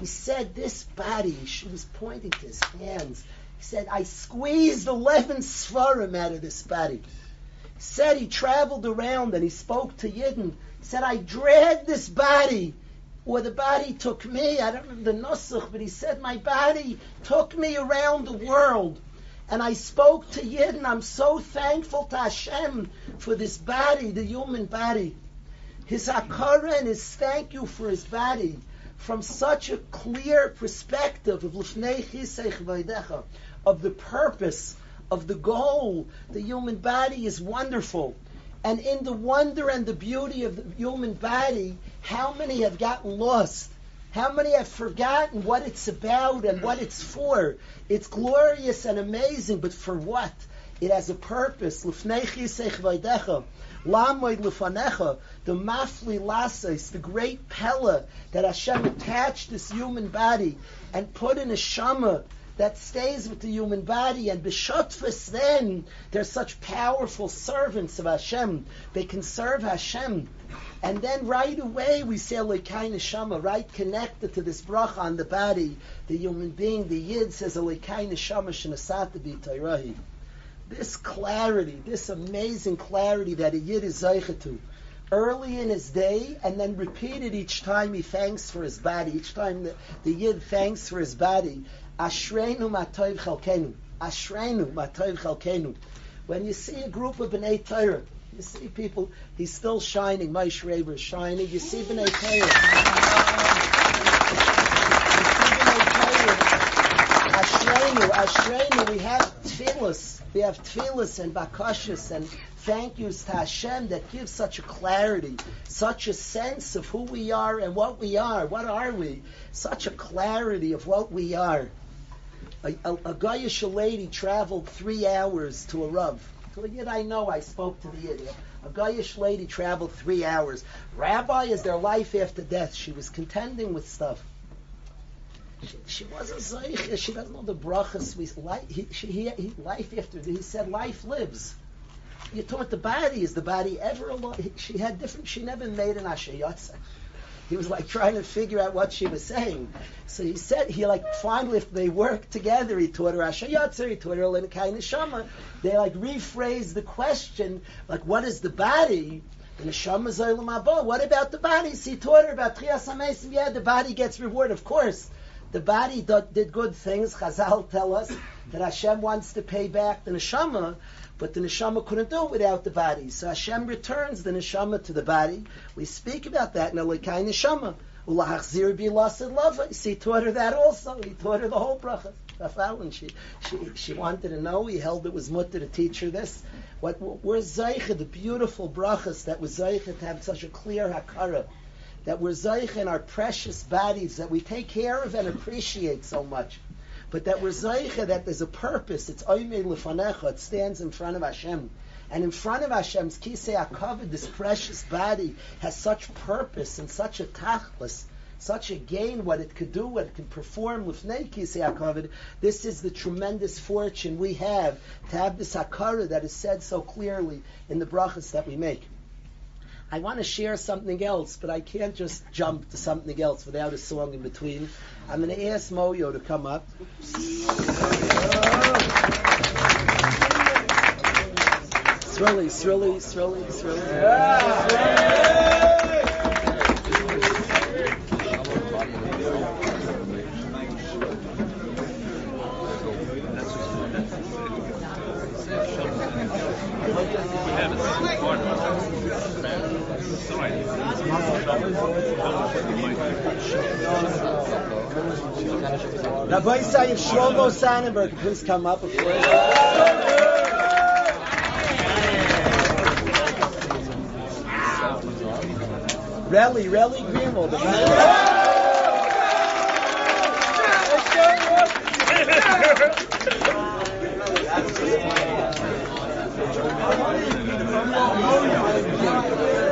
He said, "This body." She was pointing to his hands. He said, "I squeezed eleven svarim out of this body." He said he traveled around and he spoke to Yidden. He said, "I dragged this body." Or the body took me. I don't remember the nusach, but he said my body took me around the world. And I spoke to Yid, and I'm so thankful to Hashem for this body, the human body. His akara and his thank you for his body from such a clear perspective of of the purpose, of the goal. The human body is wonderful. And in the wonder and the beauty of the human body, how many have gotten lost? How many have forgotten what it's about and what it's for? It's glorious and amazing, but for what? It has a purpose. The mafli lases, the great pella that Hashem attached this human body and put in a shama that stays with the human body. And b'shotfus then, they're such powerful servants of Hashem. They can serve Hashem. And then right away we say Elokai Neshama, right connected to this bracha on the body, the human being, the Yid says Elokai Neshama Shenasata B'Tayrahi. This clarity, this amazing clarity that a Yid is Zeicha to, early in his day, and then repeated each time he thanks for his body, each time the, the Yid thanks for his body. Ashreinu Matoiv Chalkenu. Ashreinu Matoiv Chalkenu. When you see a group of B'nai Torah, you see people, he's still shining. Moshe Raber is shining. You see B'nai Ashrenu, Ashrenu, we have tefillas, we have tefillas and bakashas and thank yous to Hashem that gives such a clarity, such a sense of who we are and what we are. What are we? Such a clarity of what we are. A, a, a lady traveled three hours to a Rav. A Yid I know, I spoke to the Yid. A Goyish lady traveled three hours. Rabbi is their life after death. She was contending with stuff. She, she wasn't Zayich. She doesn't know the brachas. We, life, he, she, he, he, life after, he said life lives. You taught the body. Is the body ever alive? She had different, she never made an ashayotza. He was like trying to figure out what she was saying. So he said, he like finally, if they worked together, he taught her Ashayatzer, he taught her Elokai Neshama. They like rephrased the question, like, what is the body? The Neshama Zoylam. What about the body? So he taught her about Techiyas HaMeisim. Yeah, the body gets reward, of course. The body did good things. Chazal tell us that Hashem wants to pay back the Neshama, but the neshama couldn't do it without the body. So Hashem returns the neshama to the body. We speak about that in Elokai neshama. Ulahachzir bilasid lava. He taught her that also. He taught her the whole bracha. And she, she, she wanted to know. He held it was mutter to teach her this. What, where's Zaycha, the beautiful brachas that was Zaycha to have such a clear hakara, that we're Zaycha in our precious bodies that we take care of and appreciate so much but that we're zeicha that there's a purpose. It's oimei lefanecha. It stands in front of Hashem. And in front of Hashem's kisei hakavod, this precious body has such purpose and such a tachlis, such a gain, what it could do, what it can perform with kisei hakavod. This is the tremendous fortune we have to have this hakara that is said so clearly in the brachas that we make. I want to share something else, but I can't just jump to something else without a song in between. I'm going to ask Moyo to come up. Thrilly, thrilly, thrilly, thrilly. Rabbi Sayyiv Shlomo Sonnenberg, please come up. Rally, rally, Relly, Relly Greenwald. [LAUGHS]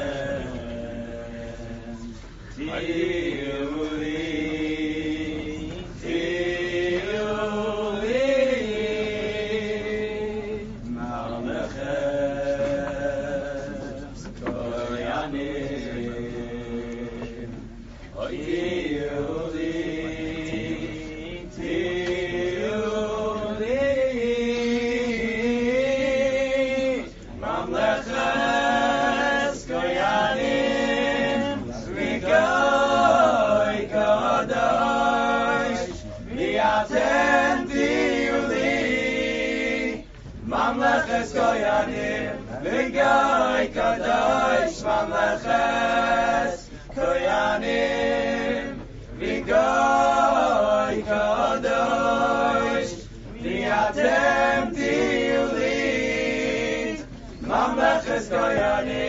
Dear mamlechas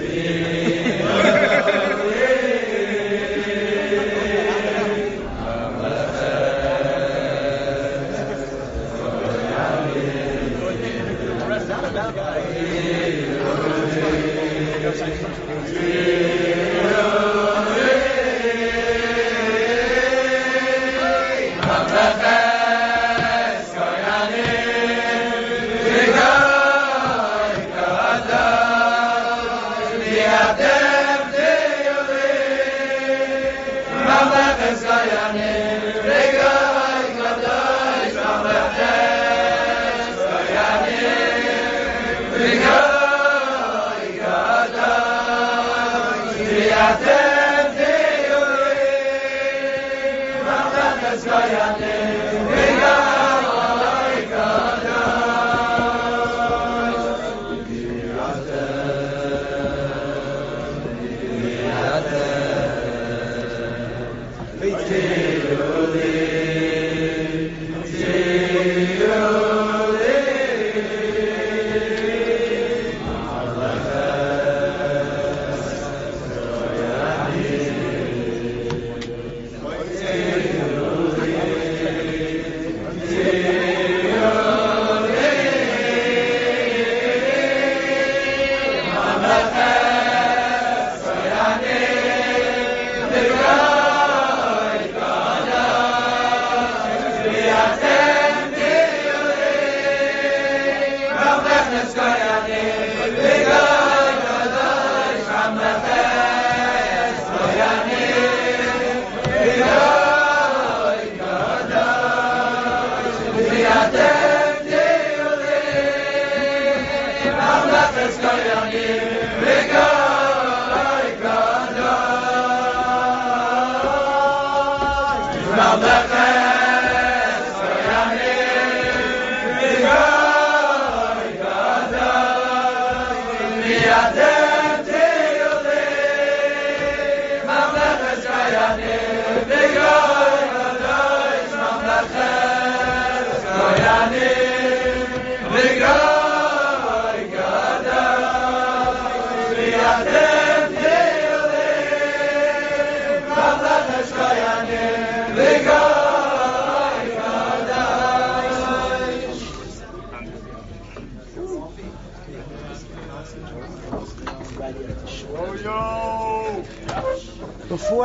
Amen.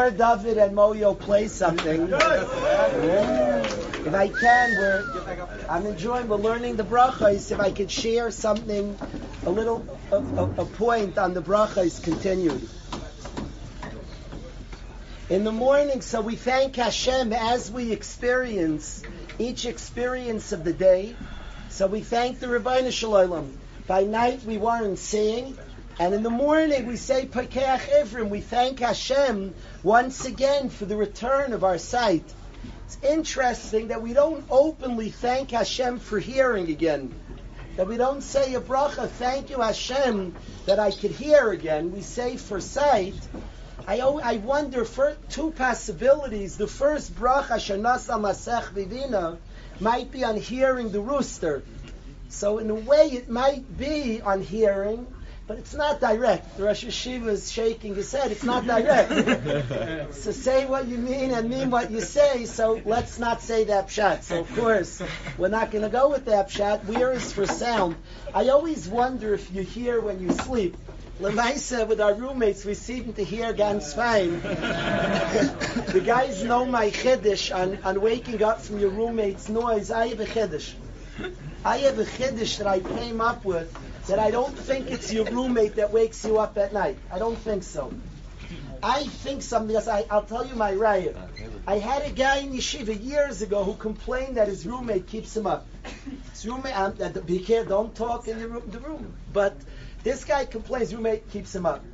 Before David and Moyo play something, if I can, we're I'm enjoying. We're learning the brachas. If I could share something, a little a, a, a point on the brachas continued. In the morning, so we thank Hashem as we experience each experience of the day. So we thank the Rebbeinu Shalom. By night we weren't seeing, and in the morning we say Pakeach Ivrim. We thank Hashem once again for the return of our sight. It's interesting that we don't openly thank Hashem for hearing again. That we don't say a bracha, thank you Hashem that I could hear again. We say for sight. I, I wonder for two possibilities. The first bracha, Shanasa Masech Vivina, might be on hearing the rooster. So in a way it might be on hearing, but it's not direct. The Rosh HaYeshiva is shaking his head. It's not direct. [LAUGHS] so say what you mean and mean what you say. So let's not say that pshat. So of course we're not going to go with that pshat. Where is for sound? I always wonder if you hear when you sleep. Lemaisa, with our roommates, we seem to hear ganz fine. [LAUGHS] the guys know my chiddush on, on waking up from your roommate's noise. I have a chiddush. I have a chiddush that I came up with that I don't think it's your roommate that wakes you up at night. I don't think so. I think something else. I, I'll tell you my riot. I had a guy in yeshiva years ago who complained that his roommate keeps him up. His roommate, um, uh, be careful, don't talk in the room, the room. But this guy complains, roommate keeps him up.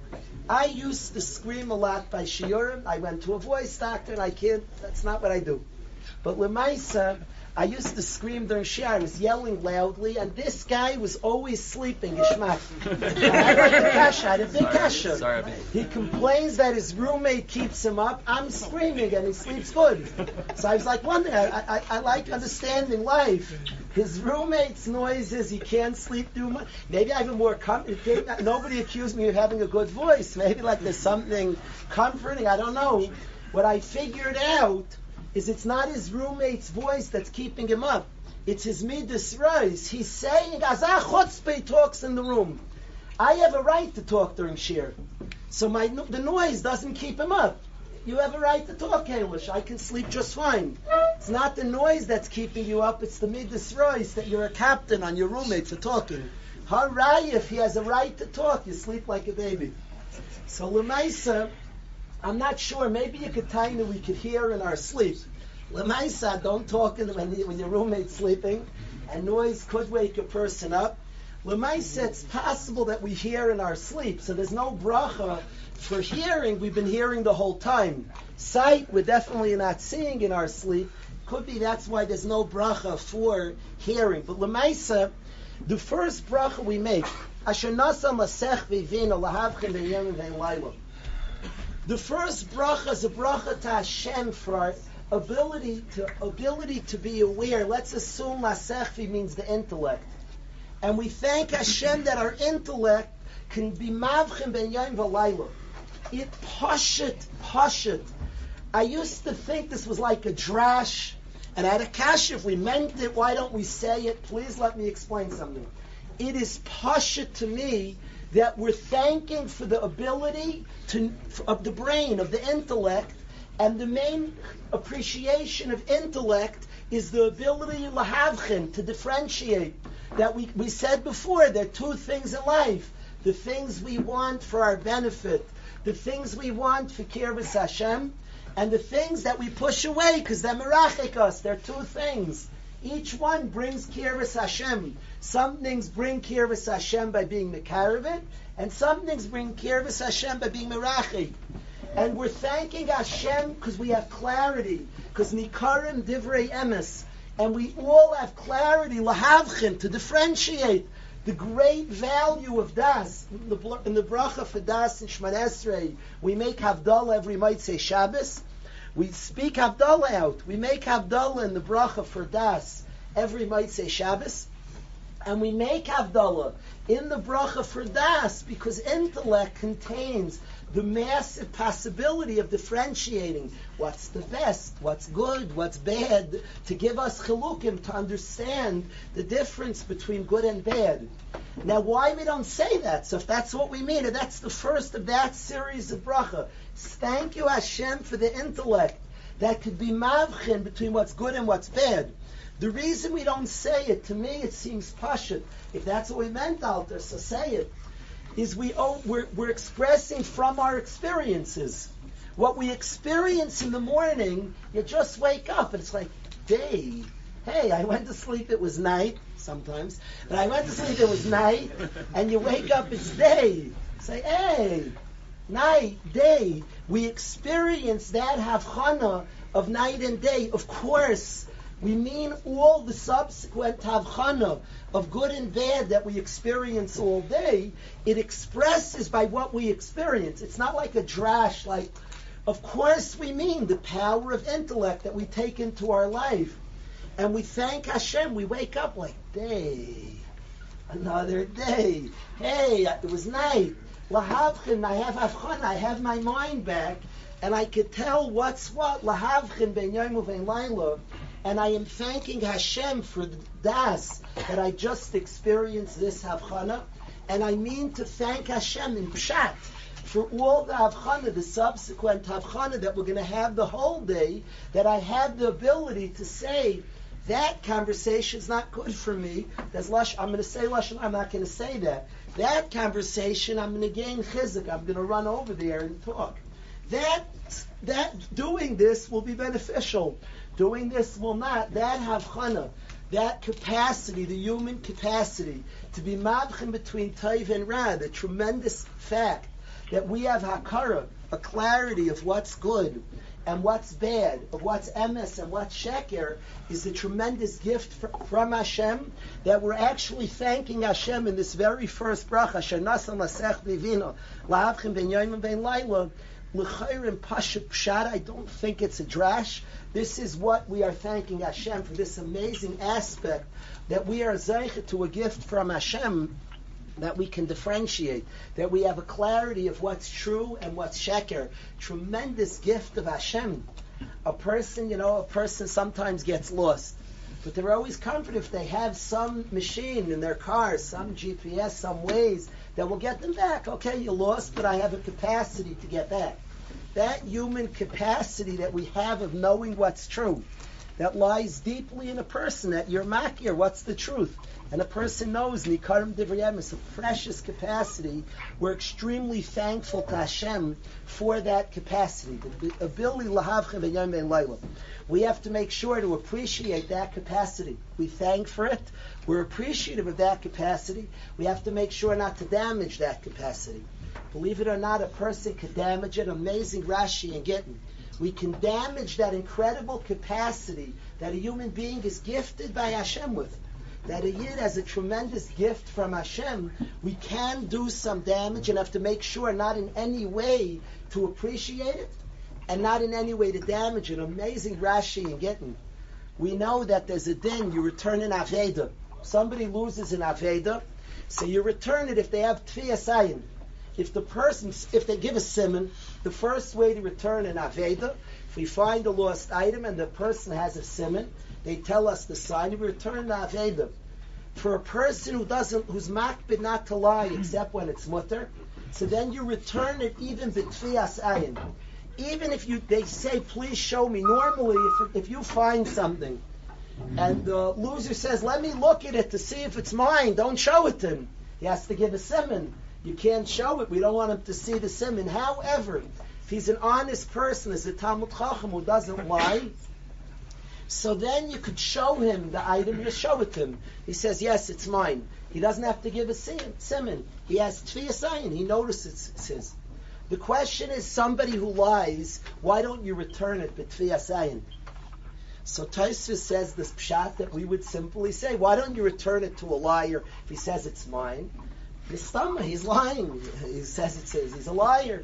I used to scream a lot by shiurim. I went to a voice doctor, and I can't. That's not what I do. But lemaisa, I used to scream during shiur. I was yelling loudly, and this guy was always sleeping. Ishmael. I like the kasha. I had a big kasha. Sorry, He complains that his roommate keeps him up. I'm screaming, and he sleeps good. So I was like wondering. I, I, I like understanding life. His roommate's noises, he can't sleep too much. Maybe I have a more com- Nobody accused me of having a good voice. Maybe like there's something comforting. I don't know. What I figured out is it's not his roommate's voice that's keeping him up. It's his midas rise. He's saying, Azah Chutzpah talks in the room. I have a right to talk during shiur. So my the noise doesn't keep him up. You have a right to talk English. I can sleep just fine. It's not the noise that's keeping you up. It's the midas rise that you're a captain on your roommates are talking. Harai, if he has a right to talk, you sleep like a baby. So Lemaisa, I'm not sure. Maybe you could tell me we could hear in our sleep. Lemaisa, don't talk in the, when, when your roommate's sleeping, and noise could wake a person up. Lemaisa, it's possible that we hear in our sleep, so there's no bracha for hearing. We've been hearing the whole time. Sight, we're definitely not seeing in our sleep. Could be that's why there's no bracha for hearing. But Lemaisa, the first bracha we make. The first bracha is a bracha to Hashem for our ability to ability to be aware. Let's assume Lasechvi means the intellect, and we thank Hashem that our intellect can be mavchim ben yom v'layla. It pashit pashit. I used to think this was like a drash, and I had a cash. If we meant it, why don't we say it? Please let me explain something. It is pashit to me that we're thanking for the ability to, of the brain, of the intellect, and the main appreciation of intellect is the ability lahavchin to differentiate. That we, we said before, there are two things in life: the things we want for our benefit, the things we want for kirvus Hashem, and the things that we push away because they're us. They're two things. Each one brings kirvus Hashem. Some things bring kirvus Hashem by being mekaravit, and some things bring kirvus Hashem by being merachik. And we're thanking Hashem because we have clarity, because nikarim divrei emes, and we all have clarity lahavchin to differentiate the great value of das. In the, in bracha for das Shemon Esrei, we make Havdalah every might say Shabbos. We speak Havdalah out. We make Havdalah in the bracha for das every might say Shabbos. And we make Havdalah in the bracha for das because intellect contains the massive possibility of differentiating what's the best, what's good, what's bad, to give us chilukim to understand the difference between good and bad. Now, why we don't say that? So, if that's what we mean, and that's the first of that series of bracha, thank you Hashem for the intellect that could be mavchin between what's good and what's bad. The reason we don't say it, to me, it seems pashut. If that's what we meant, Alter, so say it is we owe, we're, we're expressing from our experiences. What we experience in the morning, you just wake up and it's like, day. Hey, I went to sleep, it was night, sometimes, but I went to sleep, it was night, and you wake up, it's day. Say, hey, night, day. We experience that havchana of night and day. Of course, we mean all the subsequent havchana of good and bad that we experience all day. It expresses by what we experience. It's not like a drash, like, of course we mean the power of intellect that we take into our life. And we thank Hashem. We wake up like, day, another day. Hey, it was night. Lahavchin, I have avchan, I have my mind back, and I could tell what's what. Lahavchin ben yom uvein laila and I am thanking Hashem for the das that I just experienced this Havchana, and I mean to thank Hashem in Pshat for all the Havchana, the subsequent Havchana that we're going to have the whole day, that I had the ability to say, that conversation is not good for me. There's lush, I'm going to say lush, I'm not going to say that. That conversation, I'm going to gain chizik. I'm going to run over there and talk. that that doing this will be beneficial. Doing this will not. That havchana, that capacity, the human capacity to be mabchin between taiv and ra, the tremendous fact that we have hakara, a clarity of what's good and what's bad, of what's emes and what's sheker, is a tremendous gift from Hashem that we're actually thanking Hashem in this very first bracha, Asher Nasam Lasech Bivino, La'avchim Ben Yoim Ben Laila, L'chayrim Pashut Pshat, I don't think it's a drash. This is what we are thanking Hashem for this amazing aspect that we are zeichet to a gift from Hashem that we can differentiate, that we have a clarity of what's true and what's sheker. Tremendous gift of Hashem. A person, you know, a person sometimes gets lost. But they're always comforted if they have some machine in their car, some GPS, some ways that will get them back. Okay, you're lost, but I have a capacity to get back. That human capacity that we have of knowing what's true, that lies deeply in a person, that you're makir, what's the truth? And a person knows Nikarim Divriyam is a precious capacity. We're extremely thankful to Hashem for that capacity, the ability lahavcha v'yom leila. We have to make sure to appreciate that capacity. We thank for it. We're appreciative of that capacity. We have to make sure not to damage that capacity. Believe it or not, a person could damage it. Amazing Rashi and Gittin. We can damage that incredible capacity that a human being is gifted by Hashem with that a yid has a tremendous gift from Hashem, we can do some damage and have to make sure not in any way to appreciate it and not in any way to damage it. Amazing Rashi and Gittin. We know that there's a din, you return an Aveda. Somebody loses an Aveda, so you return it if they have Tfiyasayin. If the person, if they give a simon, the first way to return an Aveda, if we find a lost item and the person has a simon, they tell us the sign, we return the Aveda. For a person who doesn't, who's makbid not to lie except when it's mutter, so then you return it even betfias ayin. Even if you, they say, please show me. Normally, if, if you find something, and the loser says, let me look at it to see if it's mine, don't show it to him. He has to give a simon. You can't show it. We don't want him to see the simon. However, if he's an honest person, is a Talmid Chacham who doesn't lie, so then you could show him the item, you show it to him. He says, yes, it's mine. He doesn't have to give a simon. He has tfiyasayin. He notices it's his. The question is, somebody who lies, why don't you return it b'tfiyasayin? So Tosfos says this pshat that we would simply say, why don't you return it to a liar if he says it's mine? Nistama, he's lying. He says it's his. He's a liar.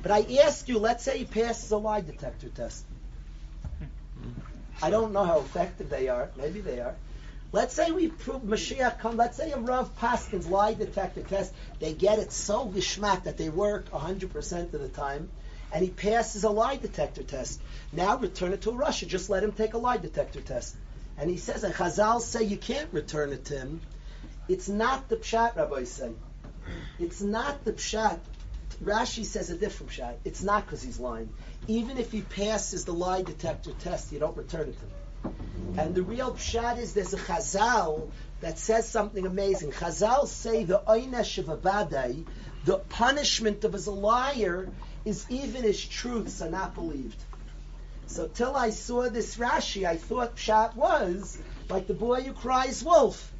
But I ask you, let's say he passes a lie detector test. I don't know how effective they are. Maybe they are. Let's say we prove Mashiach come. Let's say a Rav Paskin's lie detector test. They get it so geschmack that they work 100% of the time, and he passes a lie detector test. Now return it to Russia. Just let him take a lie detector test. And he says, and Chazal say you can't return it to him. It's not the pshat, Rabbi say. It's not the pshat. Rashi says a different pshat. It's not because he's lying even if he passes the lie detector test, you don't return it to him. And the real pshat is there's a chazal that says something amazing. Chazal say the oynesh of a the punishment of as a liar, is even his truths are not believed. So till I saw this Rashi, I thought pshat was like the boy who cries wolf.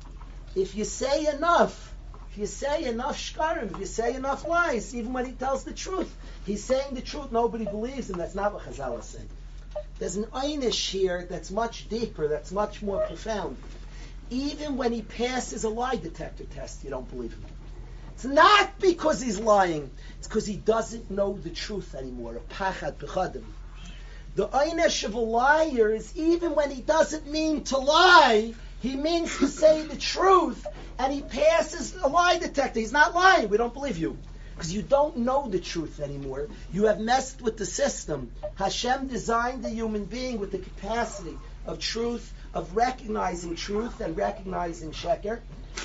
If you say enough, if you say enough shkarim, if you say enough lies, even when he tells the truth, he's saying the truth, nobody believes him. That's not what Chazal is saying. There's an einish here that's much deeper, that's much more profound. Even when he passes a lie detector test, you don't believe him. It's not because he's lying, it's because he doesn't know the truth anymore. Pachad. The einish of a liar is even when he doesn't mean to lie, he means to say the truth, and he passes a lie detector. He's not lying. We don't believe you. Because you don't know the truth anymore. You have messed with the system. Hashem designed the human being with the capacity of truth, of recognizing truth and recognizing sheker.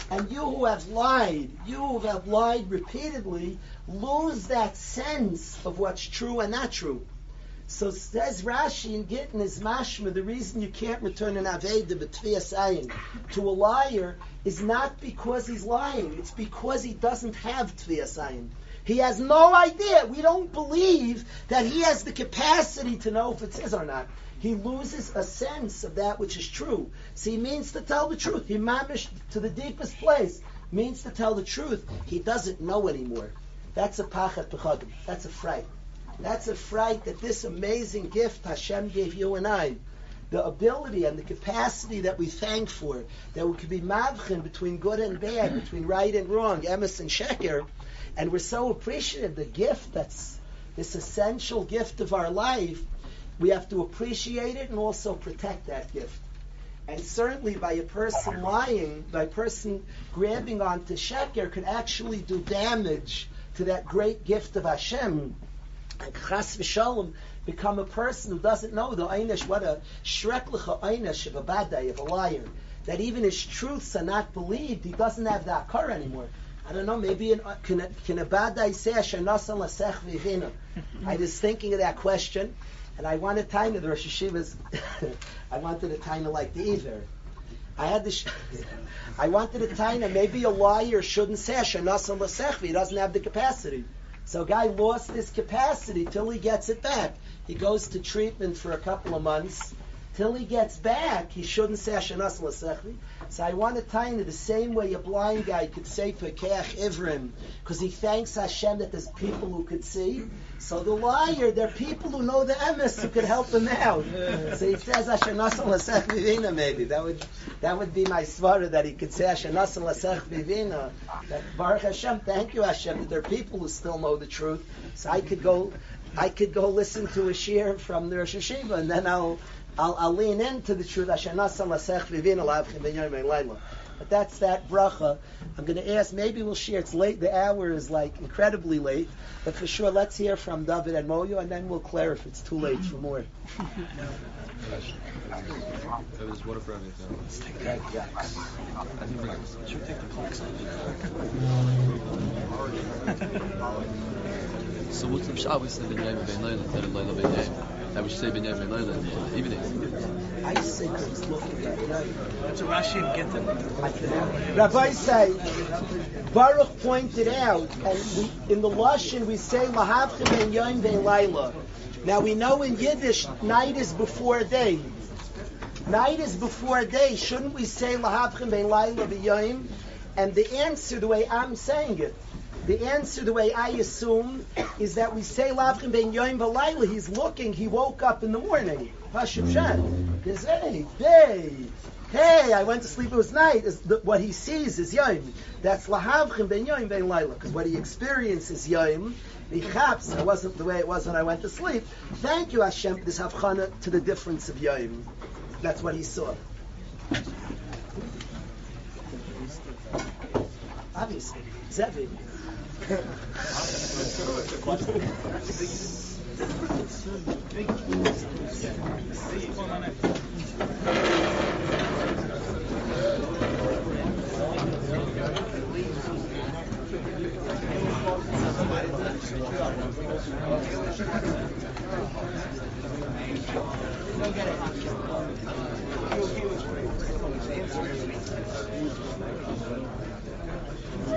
And you who have lied, you who have lied repeatedly, lose that sense of what's true and not true. So says Rashi in Gittin is mashma. The reason you can't return an aveda b'tviyasayin to a liar is not because he's lying. It's because he doesn't have tviyasayin. He has no idea. We don't believe that he has the capacity to know if it's his or not. He loses a sense of that which is true. So he means to tell the truth. He mamish to the deepest place means to tell the truth. He doesn't know anymore. That's a pachat pechadim. That's a fright. That's a fright that this amazing gift Hashem gave you and I, the ability and the capacity that we thank for, that we could be mavchin between good and bad, between right and wrong, emes and sheker, and we're so appreciative the gift that's this essential gift of our life. We have to appreciate it and also protect that gift. And certainly by a person lying, by a person grabbing onto sheker, could actually do damage to that great gift of Hashem and chas v'shalom become a person who doesn't know the einish, what a shreklicha einish of a bad day, of a liar, that even his truths are not believed, he doesn't have that akar anymore. I don't know, maybe in, uh, can, a, can a bad day say Hashanah l'sech v'hina? [LAUGHS] I was thinking of that question, and I wanted time the Rosh Hashivas, [LAUGHS] I wanted a time like the Iver. I had the, [LAUGHS] I wanted a time maybe a liar shouldn't say Hashanah l'sech he doesn't have the capacity. So a guy lost his capacity till he gets it back. He goes to treatment for a couple of months. Till he gets back, he shouldn't say Hashanas L'Sechli. So I want to tell you the same way a blind guy could say Pekech Ivrim, because he thanks Hashem that there's people who could see. So the liar, there are people who know the emes who could help him out. So he says Hashem Hashanas L'Sech Vivina maybe. That would that would be my svara that he could say Hashem Hashanas L'Sech Vivina. That Baruch Hashem, thank you Hashem, that there are people who still know the truth. So I could go I could go listen to a shiur from the Rosh HaYeshiva and then I'll I'll, I'll lean into the truth. But that's that bracha. I'm going to ask, maybe we'll share. It's late. The hour is like incredibly late. But for sure, let's hear from David and Moyo, and then we'll clear if it's too late for more. [LAUGHS] [LAUGHS] So what's the Shabbos in the Yom Ben Leila, the Leila Ben Yom? I would say Ben Yom Ben Leila in the evening. I think it's looking at night. That's a Rashi and Gittin. Rabbi say, Baruch pointed out, and we, in the Lashon we say Lahavchim Ben Yom Ben Leila. Now we know in Yiddish, night is before day. Night is before day. Shouldn't we say Lahavchim Ben Leila B'Yom? And the answer, the way I'm saying it, the answer, the way I assume, is that we say Lavchim ben Yoim V'Laila. He's looking. He woke up in the morning. Hashem. He says, hey, hey, hey, I went to sleep. It was night. Is what he sees is Yoim. That's Lahavchim ben Yoim ben Laila. Because what he experiences Yoim. He chaps. It wasn't the way it was when I went to sleep. Thank you, Hashem, for this havchana to the difference of Yoim. That's what he saw. Obviously, Zevi. Usher, get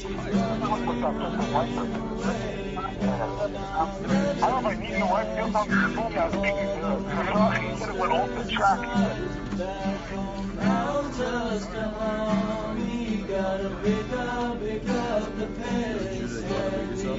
don't know, my niece and wife feels how she told me I was speaking to. He said it went off the track. He said, so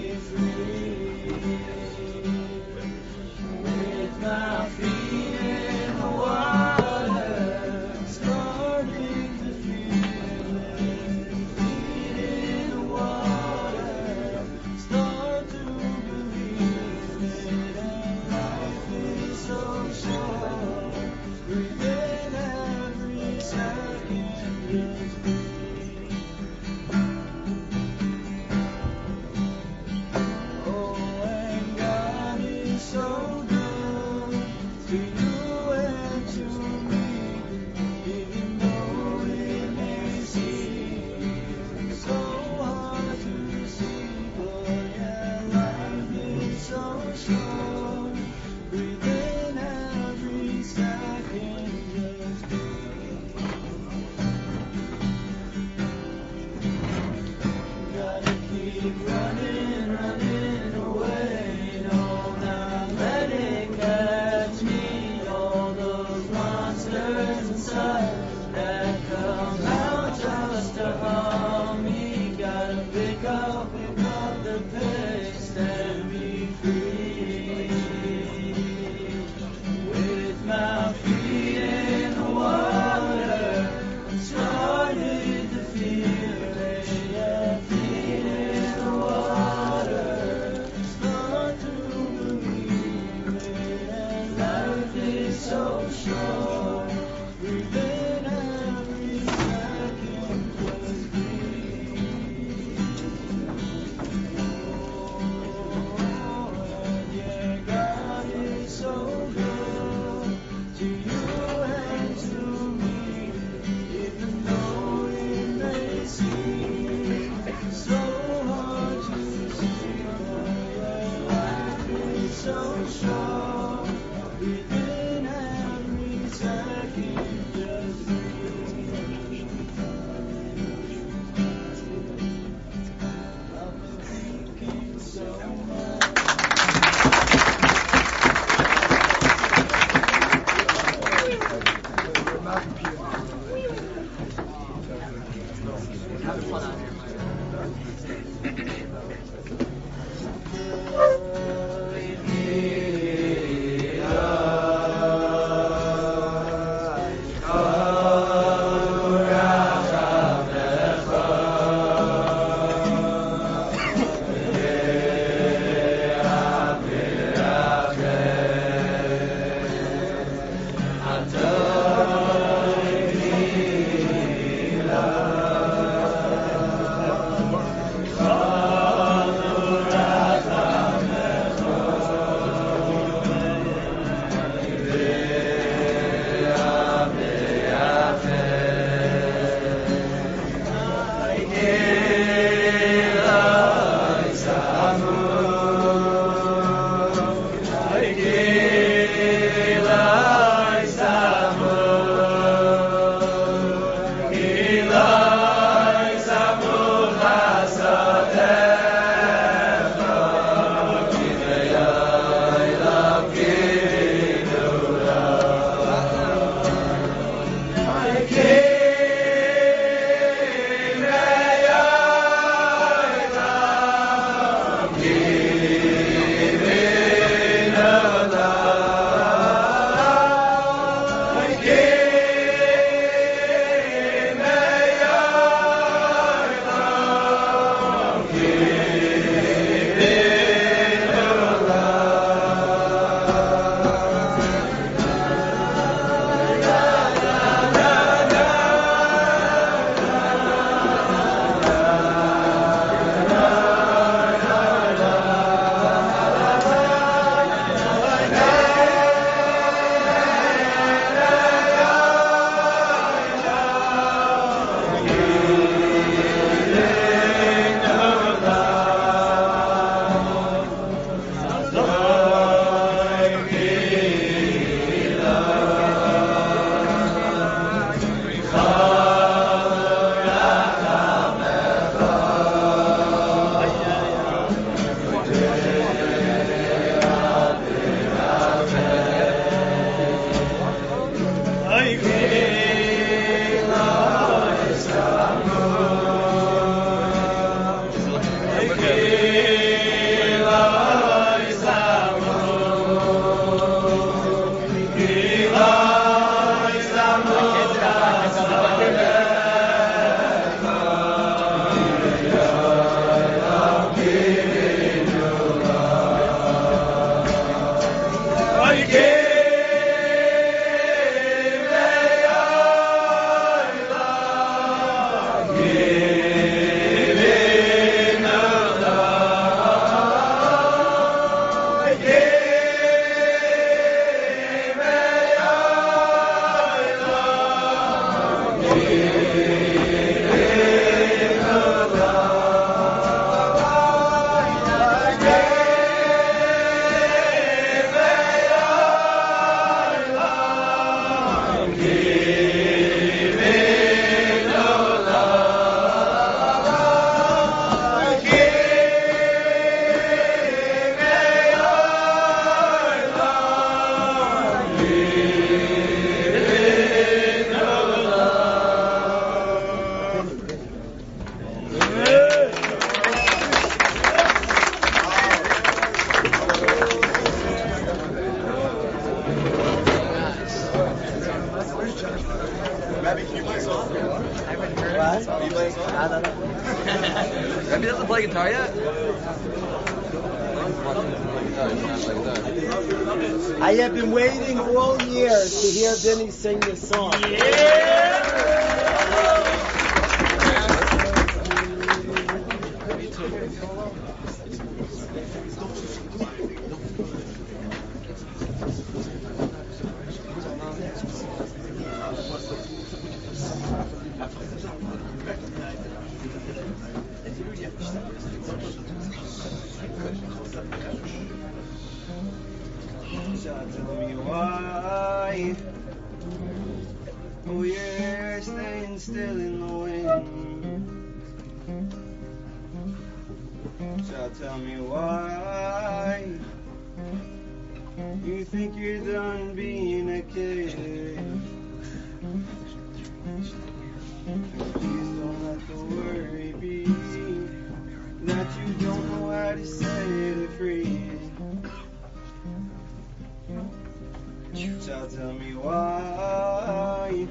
you tell me why.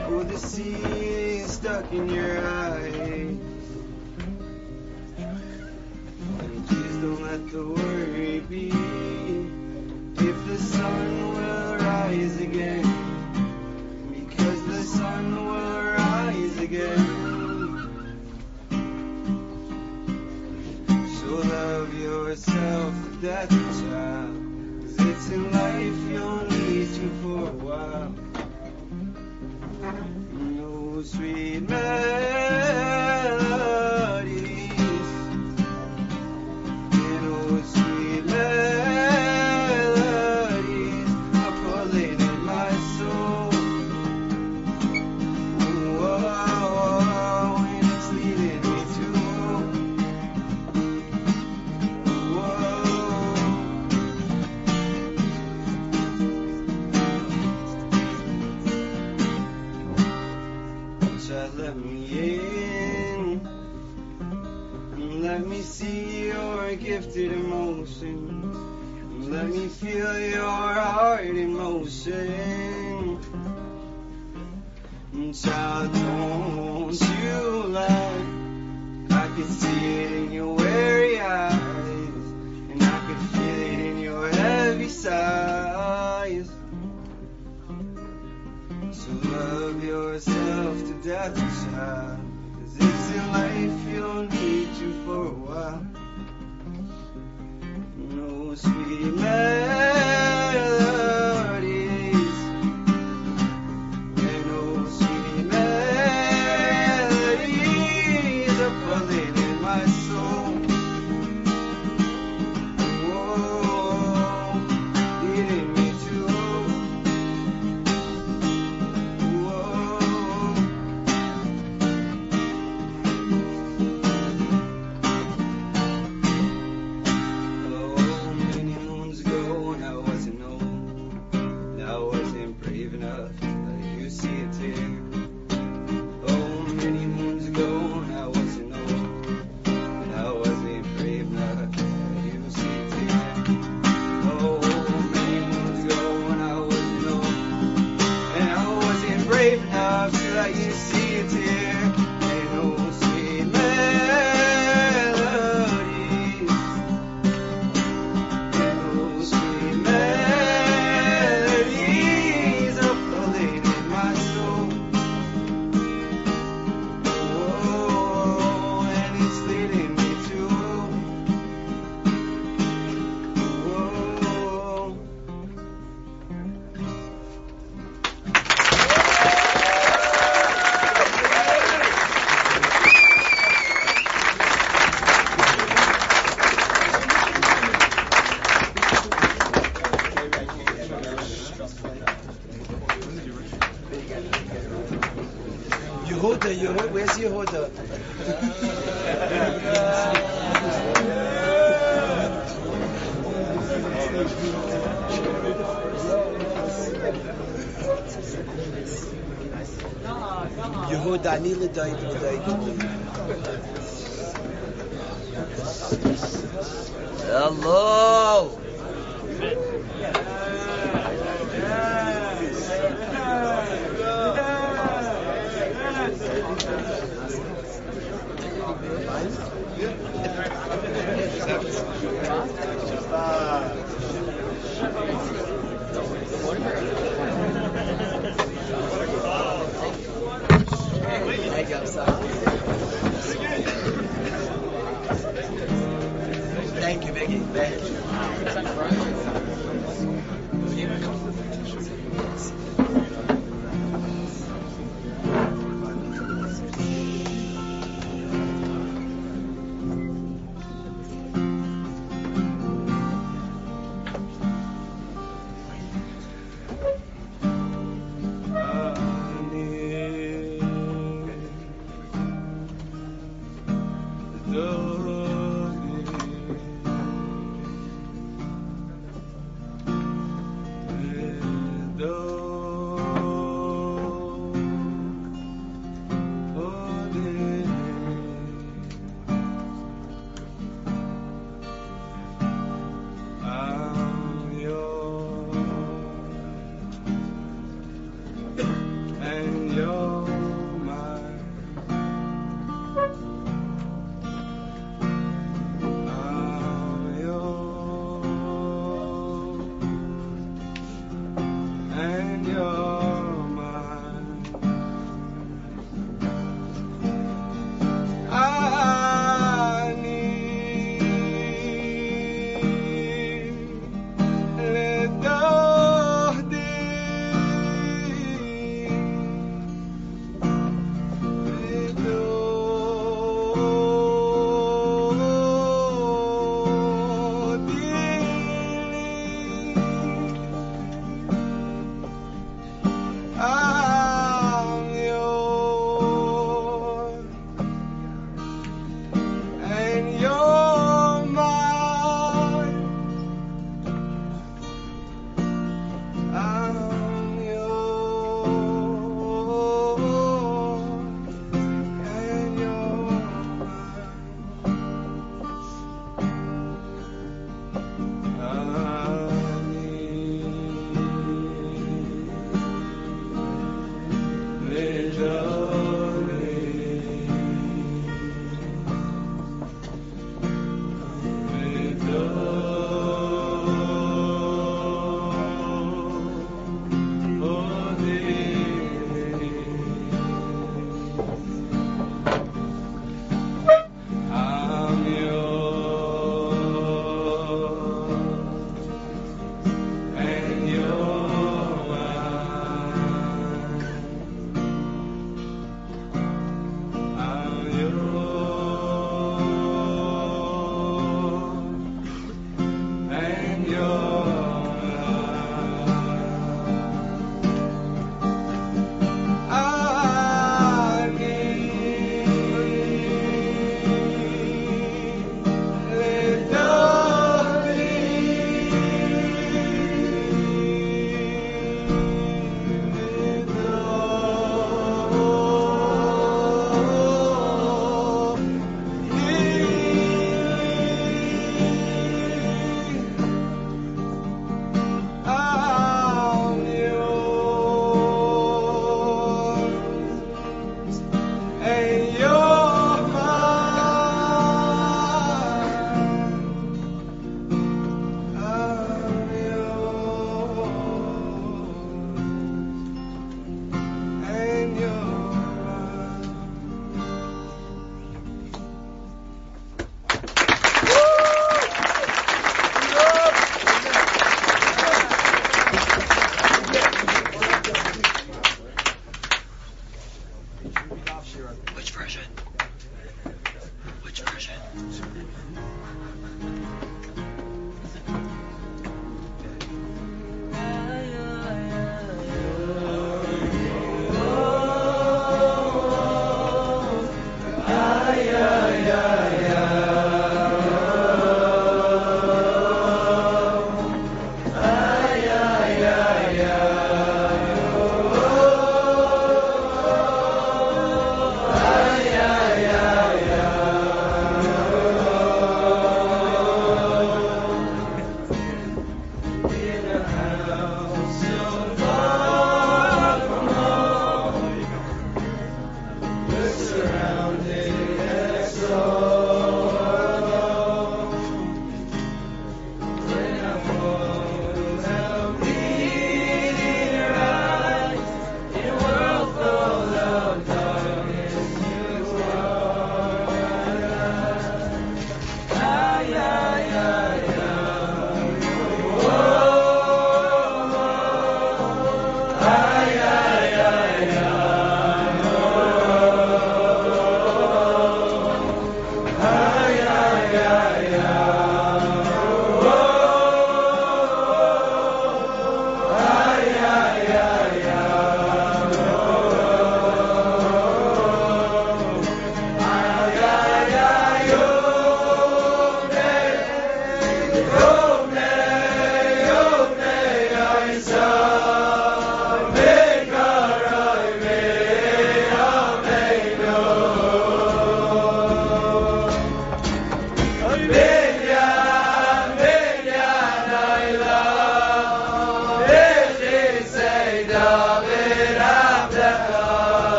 Oh, the sea is stuck in your eyes. And please don't let the worry be. If the sun will rise again, because the sun will rise again. So love yourself to death, child. In life you'll need you for a while. No sweet man. Let me feel your heart in motion. Child, don't you lie. I can see it in your weary eyes, and I can feel it in your heavy sighs. So love yourself to death, child. Cause it's in life you'll need you for we met.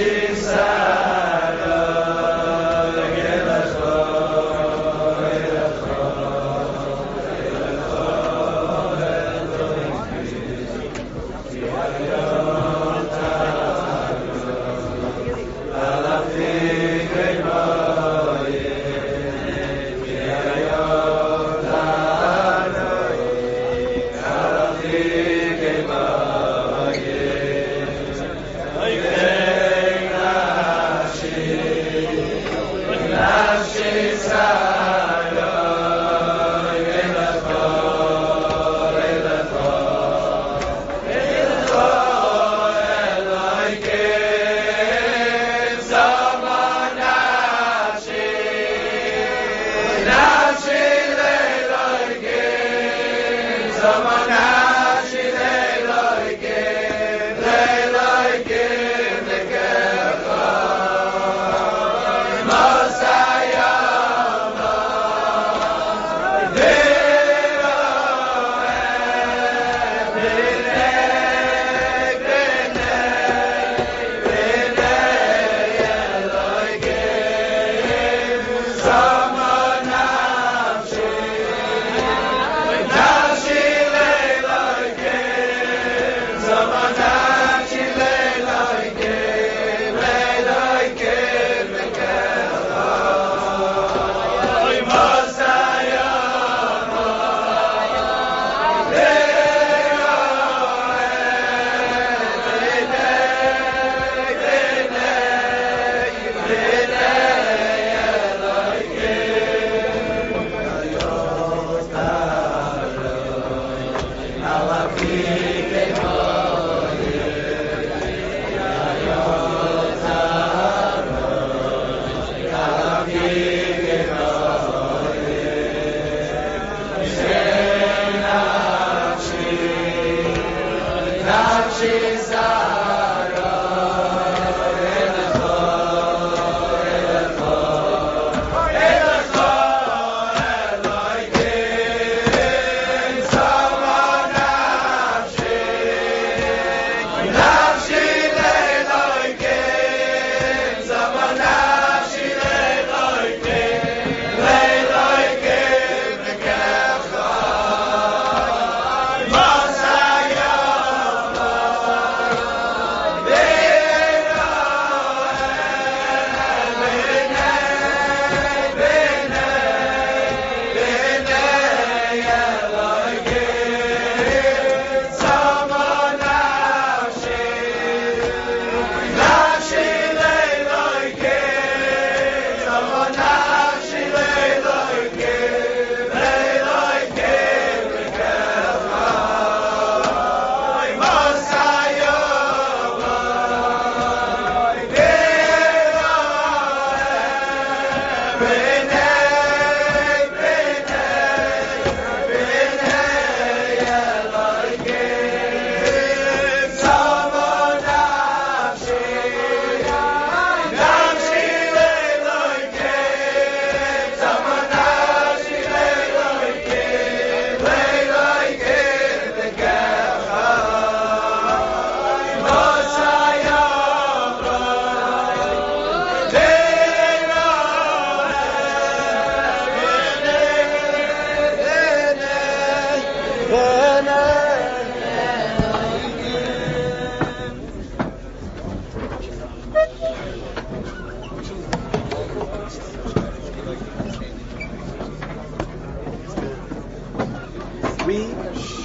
Amen.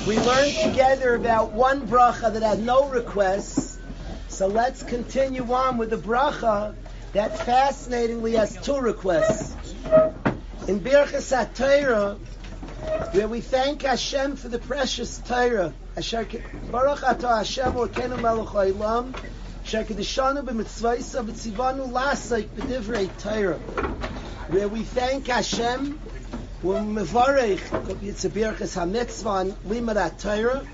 Together about one bracha that had no requests. So let's continue on with the bracha that fascinatingly has two requests. In Birchas HaTorah, where we thank Hashem for the precious Torah. Asher Baruch Atah Hashem Elokeinu Melech Haolam, Asher Kedishanu b'mitzvaysa v'tzivanu lasik b'divrei Torah. Where we thank Hashem, we're a Birchas HaMitzvah on Limud Torah,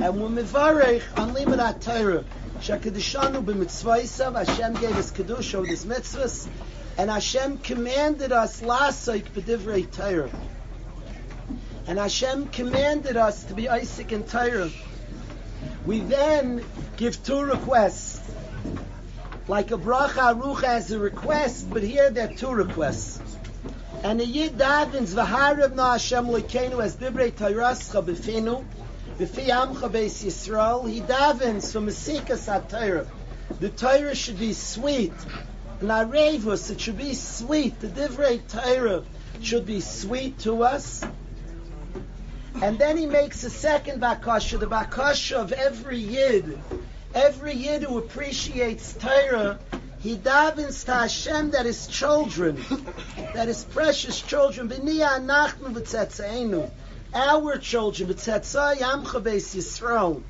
and we're mevarech on Limud Torah. Asher Kedishanu Hashem gave us Kedusha with his mitzvahs, and Hashem commanded us lasik b'divrei Torah. And Hashem commanded us to be Isaac and Torah. We then give two requests. Like a bracha arucha has a request, but here there are two requests. And the Yid davens v'harav na Hashem lekeinu as divrei Torascha b'finu, b'fi amcha beis Yisrael, he davens for Mesikas HaTorah. The Torah should be sweet. And Arevus, it should be sweet. The divrei Torah should be sweet to us. And then he makes a second bakasha, the bakasha of every yid. Every yid who appreciates Torah, he davens to Hashem that his children, that his precious children, b'niyah anachnu v'tzetzainu, our children, v'tzetzah yamcha beis Yisrael,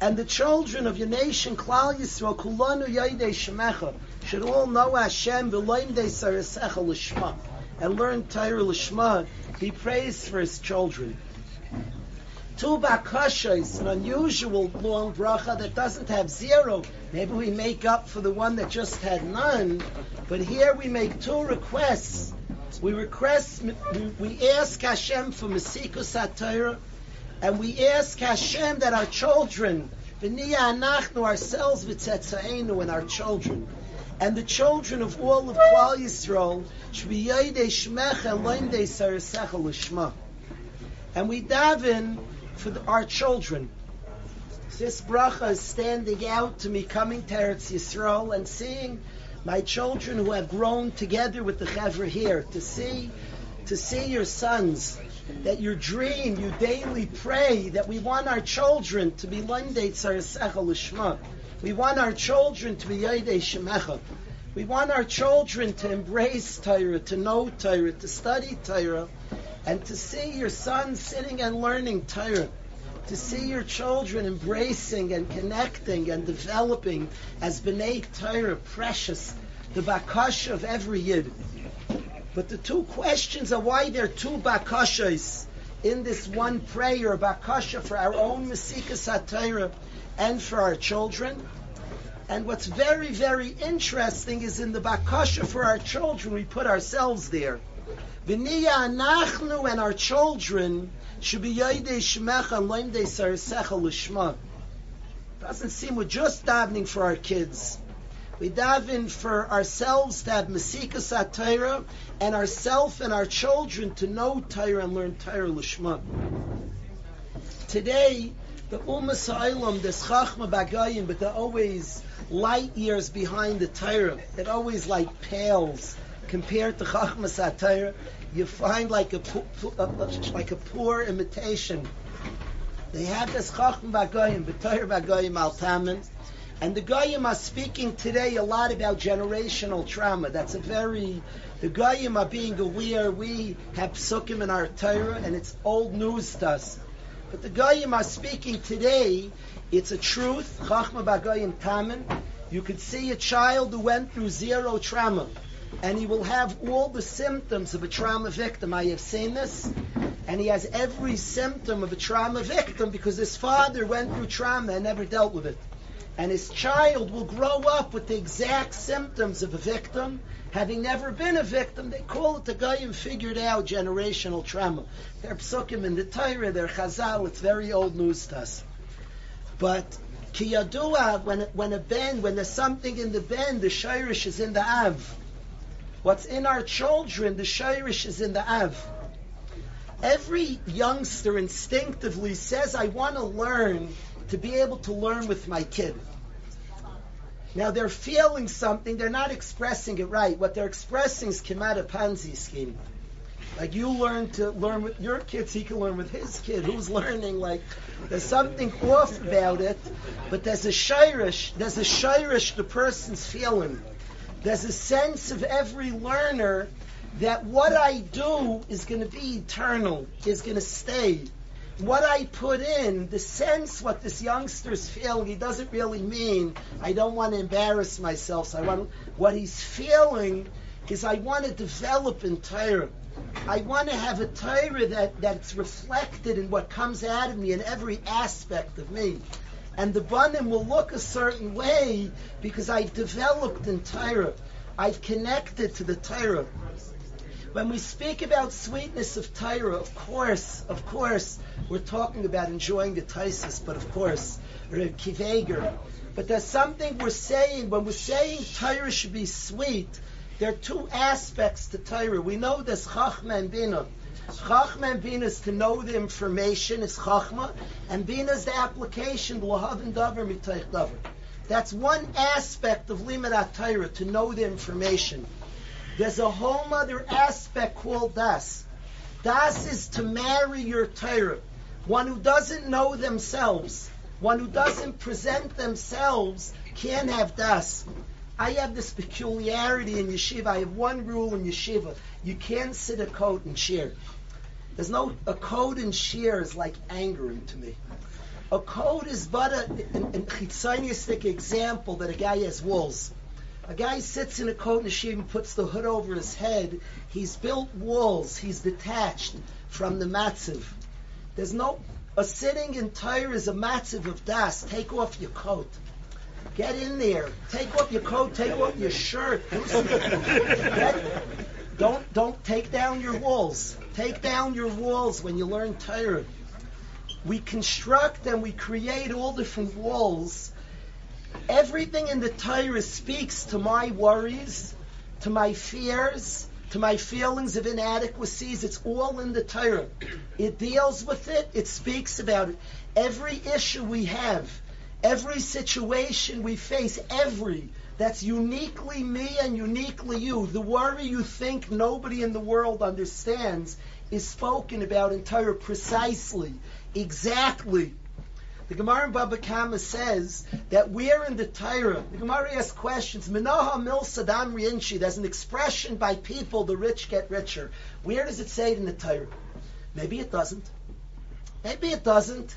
and the children of your nation, Klal Yisrael, kulanu yaydei shemecha, should all know Hashem, v'loim dei sarasecha l'shma, and learn Torah l'shma, he prays for his children. Two bakasha is an unusual long bracha that doesn't have zero. Maybe we make up for the one that just had none, but here we make two requests. We request, we, ask Hashem for Mesikus HaTorah, and we ask Hashem that our children, v'niya anachnu, ourselves v'tzetzaenu, and our children, and the children of all of Klal Yisrael, Shmecha and Loimdei Sarasecha L'Shma. And we daven for the, our children. This bracha is standing out to me coming to Eretz Yisrael and seeing my children who have grown together with the Chevra here, to see, to see your sons, that your dream, you daily pray that we want our children to be Lendei Tzarasecha L'Shma. We want our children to be Yodei Shemecha. We want our children to embrace Torah, to know Torah, to study Torah, and to see your son sitting and learning Torah, to see your children embracing and connecting and developing as B'nai Torah, precious, the bakasha of every Yid. But the two questions are why there are two bakashas in this one prayer, bakasha for our own Mesikas HaTorah and for our children. And what's very, very interesting is in the bakasha for our children, we put ourselves there. V'niya anachnu and our children should be yoidei shmecha loimdei sarasecha l'shma. Doesn't seem we're just davening for our kids. We daven for ourselves to have mesikas Torah and ourself and our children to know Torah and learn Torah l'shma. Today, the Ummah Sa'ilam, there's Chachma Bagayim, but they're always light years behind the Torah. It always like pales compared to Chachma Satira. You find like a like a poor imitation. They have this Chachma Bagayim, B'Torah Bagayim Al Tamin, and the Goyim are speaking today a lot about generational trauma. That's a very the Goyim are being aware we have psukim in our Torah, and it's old news to us. But the Goyim are speaking today. It's a truth. Chachma Bagayim Tamin. You could see a child who went through zero trauma, and he will have all the symptoms of a trauma victim. I have seen this, and he has every symptom of a trauma victim because his father went through trauma and never dealt with it. And his child will grow up with the exact symptoms of a victim, having never been a victim. They call it the Goyim figured out generational trauma. They're psukim in the Torah, they're chazal, it's very old news to us. But kiyadua, when when a ben, when there's something in the ben, the shirish is in the av. What's in our children, the shirish is in the av. Every youngster instinctively says, "I want to learn to be able to learn with my kid." Now they're feeling something, they're not expressing it right. What they're expressing is Kimata Ponzi scheme. Like you learn to learn with your kids, he can learn with his kid. Who's learning? Like there's something off about it, but there's a shirish. There's a shirish the person's feeling. There's a sense of every learner that what I do is going to be eternal, is going to stay. What I put in, the sense what this youngster's feeling, he doesn't really mean I don't want to embarrass myself. So I want what he's feeling is I want to develop in Torah. I want to have a Torah that, that's reflected in what comes out of me in every aspect of me. And the Banim will look a certain way because I've developed in Torah. I've connected to the Torah. When we speak about sweetness of Torah, of course, of course, we're talking about enjoying the Taisis, but of course, Reb Kiveger. But there's something we're saying, when we're saying Torah should be sweet, there are two aspects to Torah. We know there's Chachma and Bina. Chachma and Bina is to know the information, is Chachma, and Bina is the application. That's one aspect of Limud Torah, to know the information. There's a whole other aspect called Das. Das is to marry your Torah. One who doesn't know themselves, one who doesn't present themselves, can't have Das. I have this peculiarity in yeshiva. I have one rule in yeshiva: you can't sit a coat and shear. There's no a coat and shear is like angering to me. A coat is but a, an, an example that a guy has walls. A guy sits in a coat and shear and puts the hood over his head. He's built walls. He's detached from the matziv. There's no a sitting in Torah is a matziv of das. Take off your coat. Get in there. Take off your coat. Take off your shirt. Do [LAUGHS] Get, don't don't take down your walls. Take down your walls when you learn Torah. We construct and we create all different walls. Everything in the Torah speaks to my worries, to my fears, to my feelings of inadequacies. It's all in the Torah. It deals with it. It speaks about it. Every issue we have, every situation we face, every that's uniquely me and uniquely you. The worry you think nobody in the world understands is spoken about in Torah precisely, exactly. The Gemara in Baba Kama says that we're in the Torah. The Gemara asks questions. Minaha mil sadam riinchi. There's an expression by people, the rich get richer. Where does it say it in the Torah? Maybe it doesn't. Maybe it doesn't.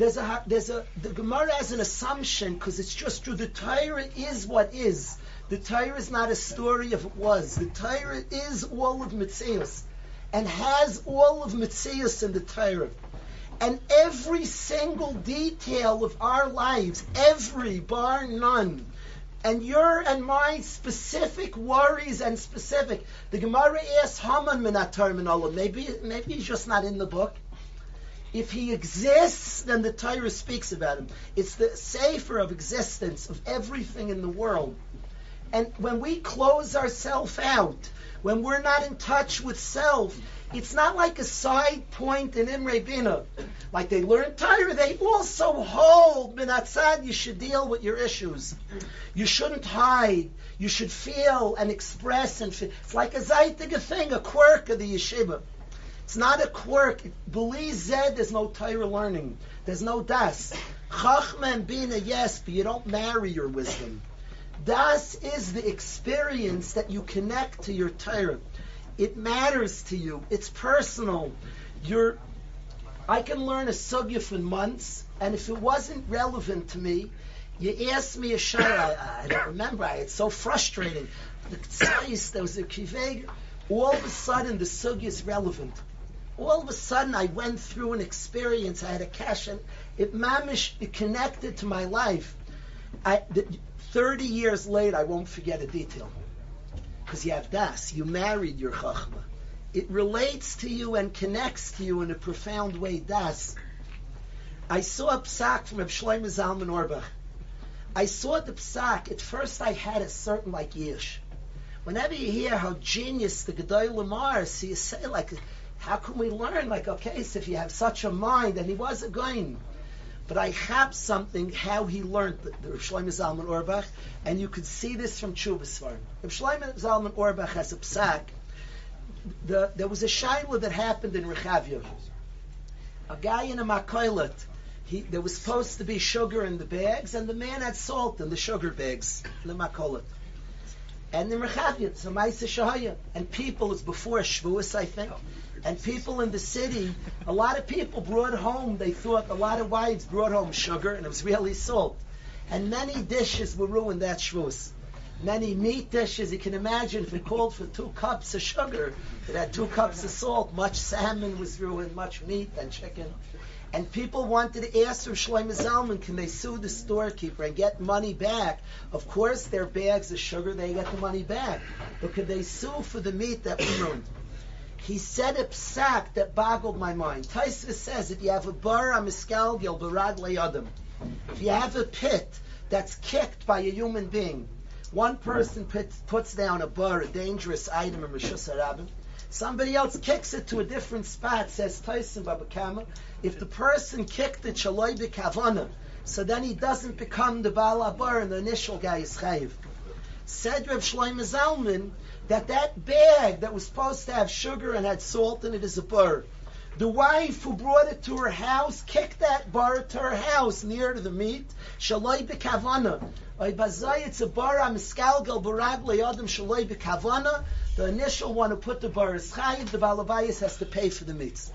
There's a there's a the Gemara has an assumption because it's just true. The Torah is what is. The Torah is not a story of it was. The Torah is all of Mitzias and has all of Mitzias in the Torah. And every single detail of our lives, every bar none, and your and my specific worries and specific. The Gemara asks Haman minatar min Maybe maybe he's just not in the book. If he exists, then the Torah speaks about him. It's the safer of existence of everything in the world. And when we close ourselves out, when we're not in touch with self, it's not like a side point in Imrei Binah. Like they learn Torah, they also hold Minatzad, you should deal with your issues. You shouldn't hide. You should feel and express and feel. It's like a zaitige thing, a quirk of the yeshiva. It's not a quirk. Believe Zed, there's no Torah learning. There's no das. Chachma and Bina, yes, but you don't marry your wisdom. Das is the experience that you connect to your Torah. It matters to you. It's personal. You're, I can learn a sugya for months, and if it wasn't relevant to me, you asked me a shayla. I, I don't remember. I, it's so frustrating. The tzayis, there was a kiveg. All of a sudden, the sugya is relevant. All of a sudden, I went through an experience. I had a cash, and it mamish, it connected to my life. I, the, 30 years later, I won't forget a detail. Because you have das, you married your chachma. It relates to you and connects to you in a profound way, das. I saw a psak from Reb Shlomo Zalman Auerbach. I saw the psak, at first I had a certain like yish. Whenever you hear how genius the Gedol Lamar, so you say like, how can we learn? Like, okay, so if you have such a mind, and he was a going. But I have something how he learned the, the Rav Zalman Auerbach, and you could see this from Chuvah Svarim. Rav Zalman Auerbach has a psak. the, there was a shaila that happened in Rechavia. A guy in a makoilet, he, there was supposed to be sugar in the bags, and the man had salt in the sugar bags, in the makoilet. And in Rechavia, it's a Maisa Shahaya. And people, it's before Shavuos, I think. And people in the city, a lot of people brought home, they thought, a lot of wives brought home sugar, and it was really salt. And many dishes were ruined that Shavuos. Many meat dishes, you can imagine if it called for two cups of sugar, it had two cups of salt, much salmon was ruined, much meat and chicken. And people wanted to ask Rav Shlomo Zalman, can they sue the storekeeper and get money back? Of course, their bags of sugar, they get the money back. But could they sue for the meat that was ruined? He said a psak that boggled my mind. Taisva says, if you have a bar, a miskalgil, barad le'adam. If you have a pit that's kicked by a human being, one person puts, puts down a bar, a dangerous item in Rishus Harabim. Somebody else kicks it to a different spot, says Tyson Babakama. If the person kicked it shaloi b'kavana, so then he doesn't become the Baal Abar and the initial guy is chayiv. Said Rav Shlomo Zalman that that bag that was supposed to have sugar and had salt in it is a bar. The wife who brought it to her house kicked that bar to her house near to the meat. Shaloi b'kavana. Oy bazay it's a bar amiskalgal barag le'adam shaloi b'kavana. The initial one who put the bar is chayiv. The balabayas has to pay for the meat.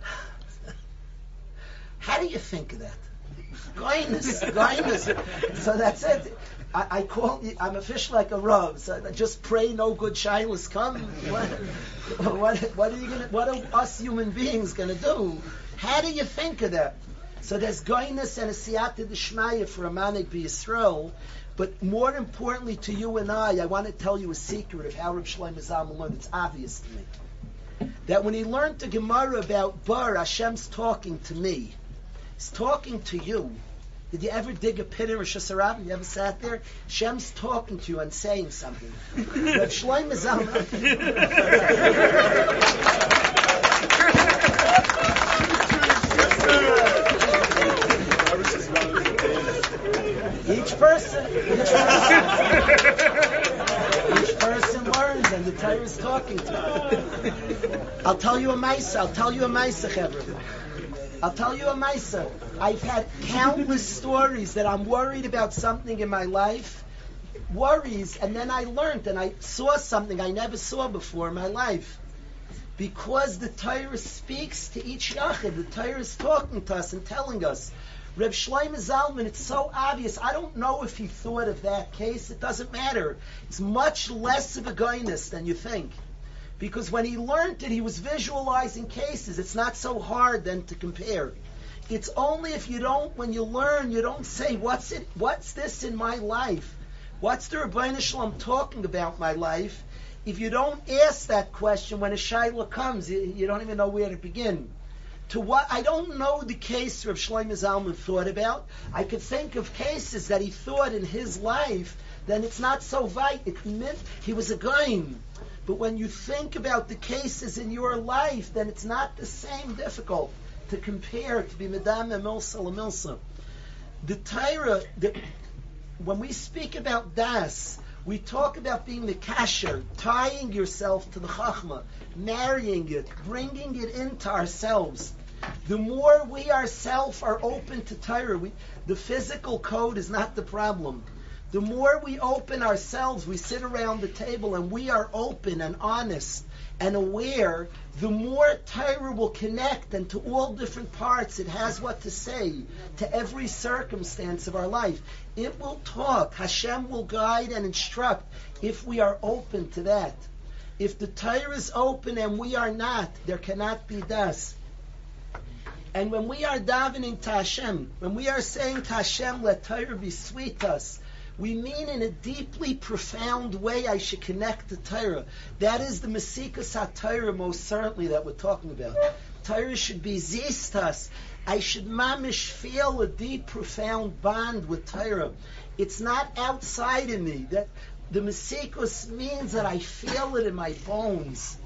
[SIGHS] How do you think of that? Goyness, goyness. So that's it. I, I call I'm a fish like a rub. So I just pray no good shilas come. What, what, what are you gonna? What are us human beings gonna do? How do you think of that? So there's goyness and a siyata d'shmaya for a manik b'Yisrael. But more importantly to you and I, I want to tell you a secret of how Reb Shlomo Zalman learned. It's obvious to me. That when he learned the Gemara about Bar, Hashem's talking to me. He's talking to you. Did you ever dig a pit in Rosh Hashanah? You ever sat there? Shem's talking to you and saying something. [LAUGHS] Shlomo Zalman. Each person, each person, each person learns, and the Torah is talking to him. I'll tell you a mice. I'll tell you a mice, Chevra. I'll tell you a Maisa. I've had countless stories that I'm worried about something in my life, worries, and then I learned and I saw something I never saw before in my life. Because the Torah speaks to each Yachid, the Torah is talking to us and telling us. Reb Shlomo Zalman, it's so obvious. I don't know if he thought of that case. It doesn't matter. It's much less of a guyness than you think. Because when he learned it, he was visualizing cases. It's not so hard then to compare. It's only if you don't, when you learn, you don't say, what's it, what's this in my life? What's the Rabbeinu Shalom talking about my life? If you don't ask that question when a Shaila comes, you, don't even know where to begin. To what I don't know the case Rav Shlomo Zalman thought about. I could think of cases that he thought in his life. Then it's not so vital. It meant he was a goyim. But when you think about the cases in your life, then it's not the same difficult to compare to be Madame Milsa Milsa. The Torah, the, when we speak about Das, we talk about being the kasher, tying yourself to the chachma, marrying it, bringing it into ourselves. The more we ourselves are open to Torah, the physical code is not the problem. The more we open ourselves, we sit around the table and we are open and honest and aware, the more Torah will connect and to all different parts it has what to say to every circumstance of our life. It will talk. Hashem will guide and instruct if we are open to that. If the Torah is open and we are not, there cannot be das. And when we are davening to Hashem, when we are saying to Hashem, let Torah be sweet to us, we mean in a deeply profound way I should connect to Torah. That is the Masikas HaTorah most certainly that we're talking about. Torah should be zistas. I should mamish feel a deep, profound bond with Torah. It's not outside of me. That the Masikus means that I feel it in my bones.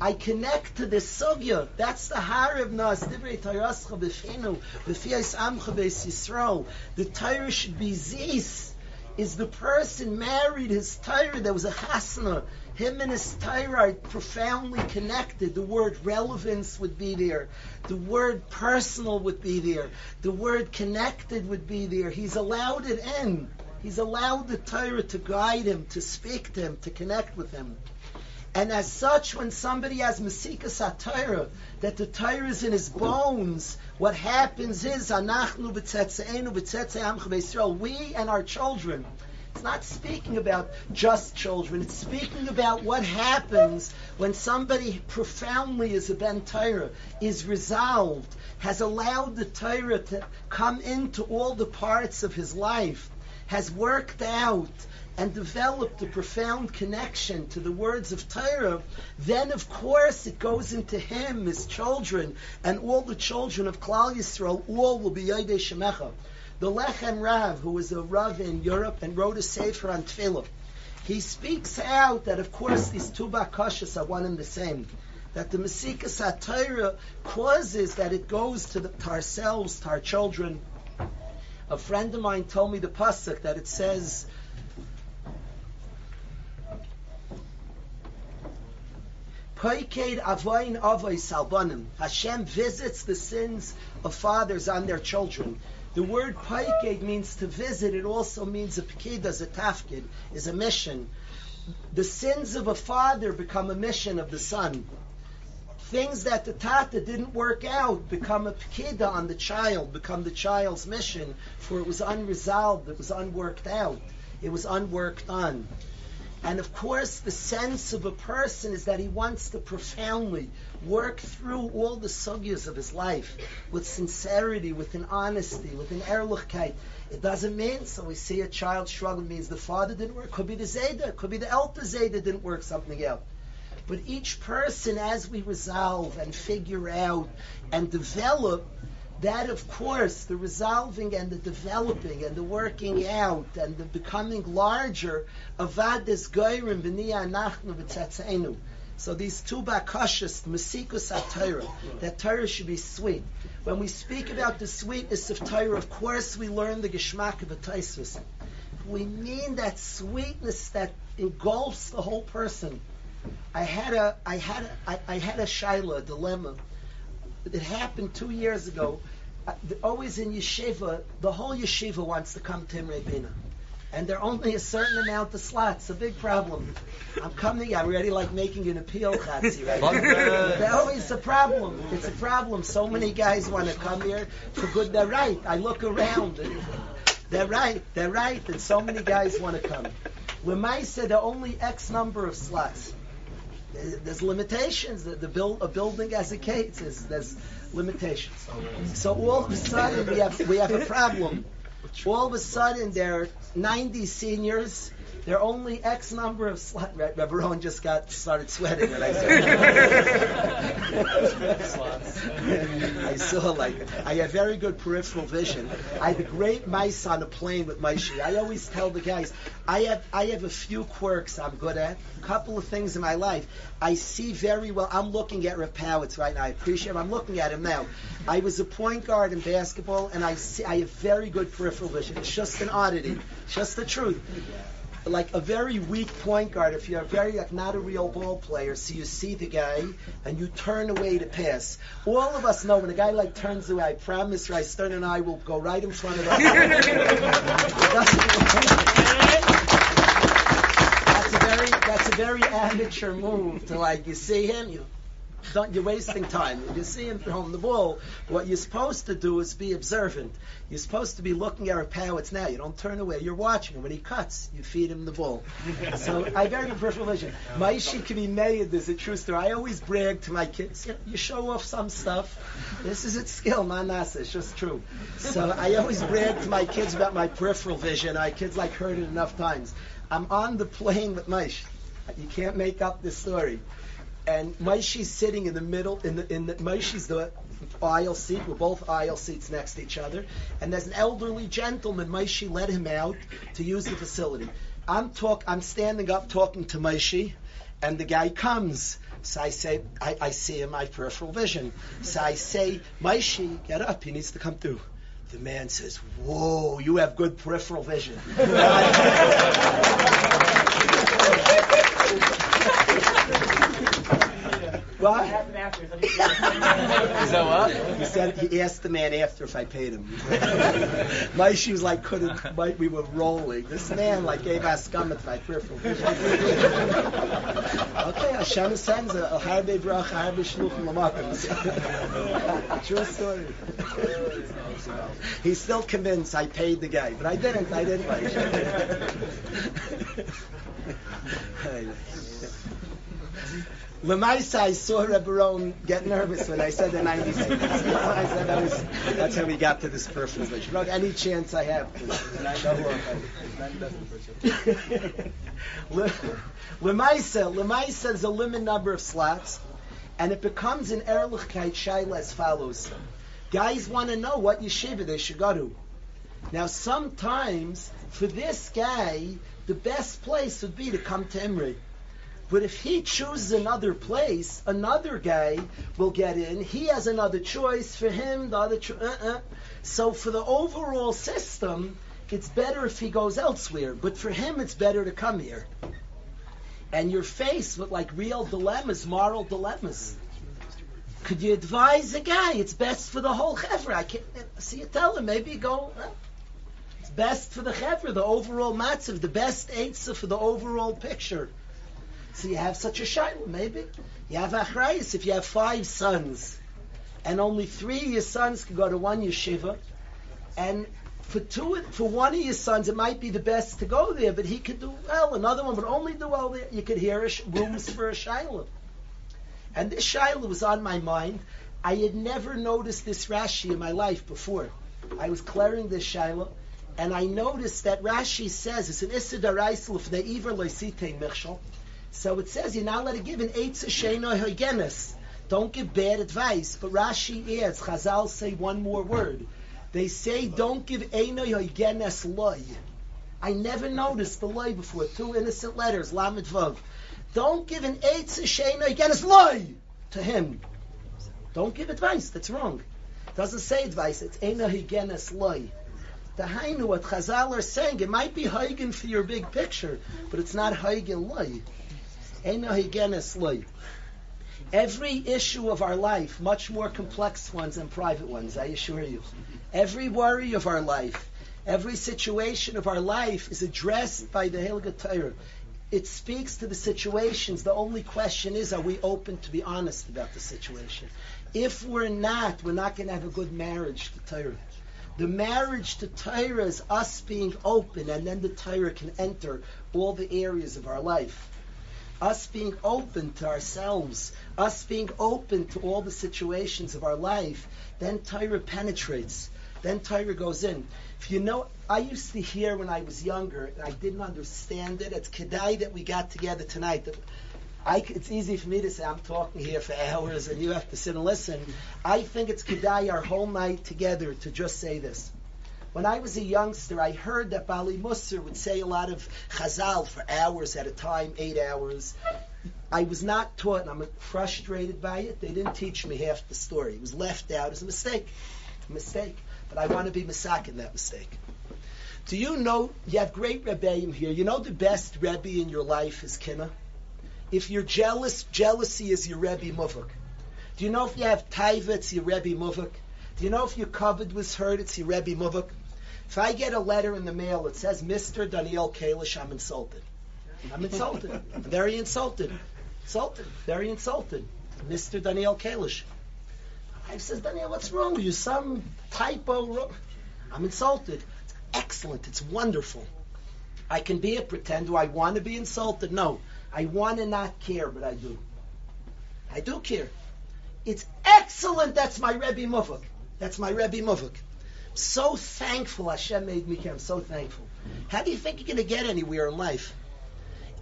I connect to the sugya. That's the harav nas divrei Torahscha b'finu b'fiyas amcha b'Yisrael. The Torah should be zis. Is the person married his Torah. There was a chasna. Him and his Torah are profoundly connected. The word relevance would be there. The word personal would be there. The word connected would be there. He's allowed it in. He's allowed the Torah to guide him, to speak to him, to connect with him. And as such, when somebody has Masika Satira, that the Torah is in his bones, what happens is, Anachnu we and our children. It's not speaking about just children. It's speaking about what happens when somebody profoundly is a Ben Torah, is resolved, has allowed the Torah to come into all the parts of his life, has worked out and developed a profound connection to the words of Torah, then of course it goes into him, his children, and all the children of Klal Yisrael, all will be Yodei Shemecha. The Lechem Rav, who was a Rav in Europe and wrote a Sefer on Tefillah, he speaks out that of course these two bakashas are one and the same. That the Masika Satira causes that it goes to, the, to ourselves, to our children. A friend of mine told me the pasuk that it says Poiked avoin avoi salbanim. Hashem visits the sins of fathers on their children. The word poiked means to visit. It also means a pekid as a tafkid, is a mission. The sins of a father become a mission of the son. Things that the tata didn't work out become a pekida on the child, become the child's mission, for it was unresolved, it was unworked out, it was unworked on. And of course, the sense of a person is that he wants to profoundly work through all the sugyas of his life with sincerity, with an honesty, with an erlichkeit. It doesn't mean, so we see a child struggle, means the father didn't work. Could be the Zayda, could be the Elta Zayda didn't work something out. But each person, as we resolve and figure out and develop, that of course, the resolving and the developing and the working out and the becoming larger is goyrim b'niyah anachnu v'tzetzeinu. So these two bakashas, mesikus Torah, that Torah should be sweet. When we speak about the sweetness of Torah, of course we learn the geschmack of a taisus. We mean that sweetness that engulfs the whole person. I had a, I had a, I, I had a shaila, a dilemma. It happened two years ago. Uh, always in yeshiva, the whole yeshiva wants to come to Imrei Binah. And there are only a certain amount of slots. A big problem. I'm coming. I'm already like making an appeal, Chatzi, right? They're always a problem. It's a problem. So many guys want to come here for good. They're right. I look around. and They're right. They're right. And so many guys want to come. Lemaisa, there are only X number of slots. There- There's limitations. The, the build, a building as a case, there's, there's limitations. So all of a sudden we have we have a problem. All of a sudden there are 90 seniors. There are only X number of slots. Re- Rowan just got started sweating when I said [LAUGHS] I saw like I have very good peripheral vision. I have a great mice on a plane with my Maishi. I always tell the guys I have I have a few quirks I'm good at. A couple of things in my life. I see very well. I'm looking at Rep Powitz right now. I appreciate him. I'm looking at him now. I was a point guard in basketball, and I see I have very good peripheral vision. It's just an oddity. It's just the truth like a very weak point guard, if you're very like not a real ball player, so you see the guy and you turn away to pass. All of us know when a guy like turns away, I promise Rai Stern and I will go right in front of him. [LAUGHS] That's a very that's a very amateur move to like you see him, you don't, you're wasting time. If you see him throwing the ball, what you're supposed to do is be observant. You're supposed to be looking at our powers now. You don't turn away. You're watching him. When he cuts, you feed him the ball. [LAUGHS] so I very good peripheral vision. My issue can be made is a true story. I always brag to my kids. You, know, you show off some stuff. This is its skill, nasa. It's just true. So I always brag to my kids about my peripheral vision. My kids like heard it enough times. I'm on the plane with Maish. You can't make up this story and Maishi's sitting in the middle, in the, in the, Maishi's the aisle seat, we're both aisle seats next to each other, and there's an elderly gentleman, Maishi let him out to use the facility. I'm talk, I'm standing up talking to Maishi, and the guy comes. So I say, I, I see in my peripheral vision. So I say, Maishi, get up, he needs to come through. The man says, "Whoa, you have good peripheral vision." [LAUGHS] what? Is that what? He said he asked the man after if I paid him. [LAUGHS] my shoes like couldn't. My, we were rolling. This man like gave us scum at my peripheral vision. okay, Hashem sends a, a harbe brach, harbe shluchim lamakim. [LAUGHS] True story. He's still convinced I paid the guy, but I didn't. I didn't. [LAUGHS] Lemaisa, I saw Rebbe Ron get nervous when I said the 96. I said that was, that's how we got to this vision. Any chance I have. [LAUGHS] Lemaisa, Lemaisa is a limited number of slots, and it becomes an Erlichkeit Shaila as follows. Guys want to know what yeshiva they should go to. Now, sometimes, for this guy, the best place would be to come to Imrei. But if he chooses another place, another guy will get in. He has another choice for him. The other, cho- uh-uh. so for the overall system, it's better if he goes elsewhere. But for him, it's better to come here. And you're faced with like real dilemmas, moral dilemmas. Could you advise a guy? It's best for the whole chevra. I can't uh, see you tell him maybe go. uh, It's best for the chevra, the overall matzav, the best eitzah for the overall picture. So you have such a shiloh, maybe. You have achrayis if you have five sons, and only three of your sons can go to one yeshiva, and for two, for one of your sons, it might be the best to go there, but he could do well. Another one would only do well there. You could hear sh- rooms for a shiloh. And this shiloh was on my mind. I had never noticed this Rashi in my life before. I was clearing this shiloh, and I noticed that Rashi says it's an Isidaraisel of the Iver Loisite Michshel. So it says you're not allowed to give an Eitz Shena Hoigenes. Don't give bad advice. But Rashi adds, Chazal say one more word. They say don't give Eino Hoigenes loy. I never noticed the loy before. Two innocent letters, Lamed Vav. Don't give an Eitz Shena Hoigenes loy to him. Don't give advice. That's wrong. It doesn't say advice. It's Eino Hoigenes loy. The Hainu, what Chazal are saying, it might be Huygen for your big picture, but it's not Huygen loy. Every issue of our life, much more complex ones than private ones, I assure you. Every worry of our life, every situation of our life is addressed by the Hilga Torah. It speaks to the situations. The only question is, are we open to be honest about the situation? If we're not, we're not going to have a good marriage to Torah. The marriage to Torah is us being open, and then the Torah can enter all the areas of our life. Us being open to ourselves, us being open to all the situations of our life, then Torah penetrates. Then Torah goes in. If you know, I used to hear when I was younger, and I didn't understand it. It's kedai that we got together tonight. I, it's easy for me to say I'm talking here for hours and you have to sit and listen. I think it's kedai our whole night together to just say this. When I was a youngster, I heard that Bali Musser would say a lot of chazal for hours at a time, eight hours. I was not taught, and I'm frustrated by it. They didn't teach me half the story. It was left out as a mistake. A mistake. But I want to be misak in that mistake. Do you know, you have great Rebbeim here. You know the best Rebbe in your life is Kina? If you're jealous, jealousy is your Rebbe Muvuk. Do you know if you have taiva, it's your Rebbe Muvuk? Do you know if your covered was hurt, it's your Rebbe Muvuk? If I get a letter in the mail that says, Mr. Daniel Kalish, I'm insulted. I'm insulted. I'm very insulted. Insulted. Very insulted. Mr. Daniel Kalish. I says, Daniel, what's wrong with you? Some typo. I'm insulted. It's excellent. It's wonderful. I can be a pretend. Do I want to be insulted? No. I want to not care, but I do. I do care. It's excellent. That's my Rebbe Mufuk. That's my Rebbe Mufuk. So thankful Hashem made me. I'm so thankful. How do you think you're going to get anywhere in life?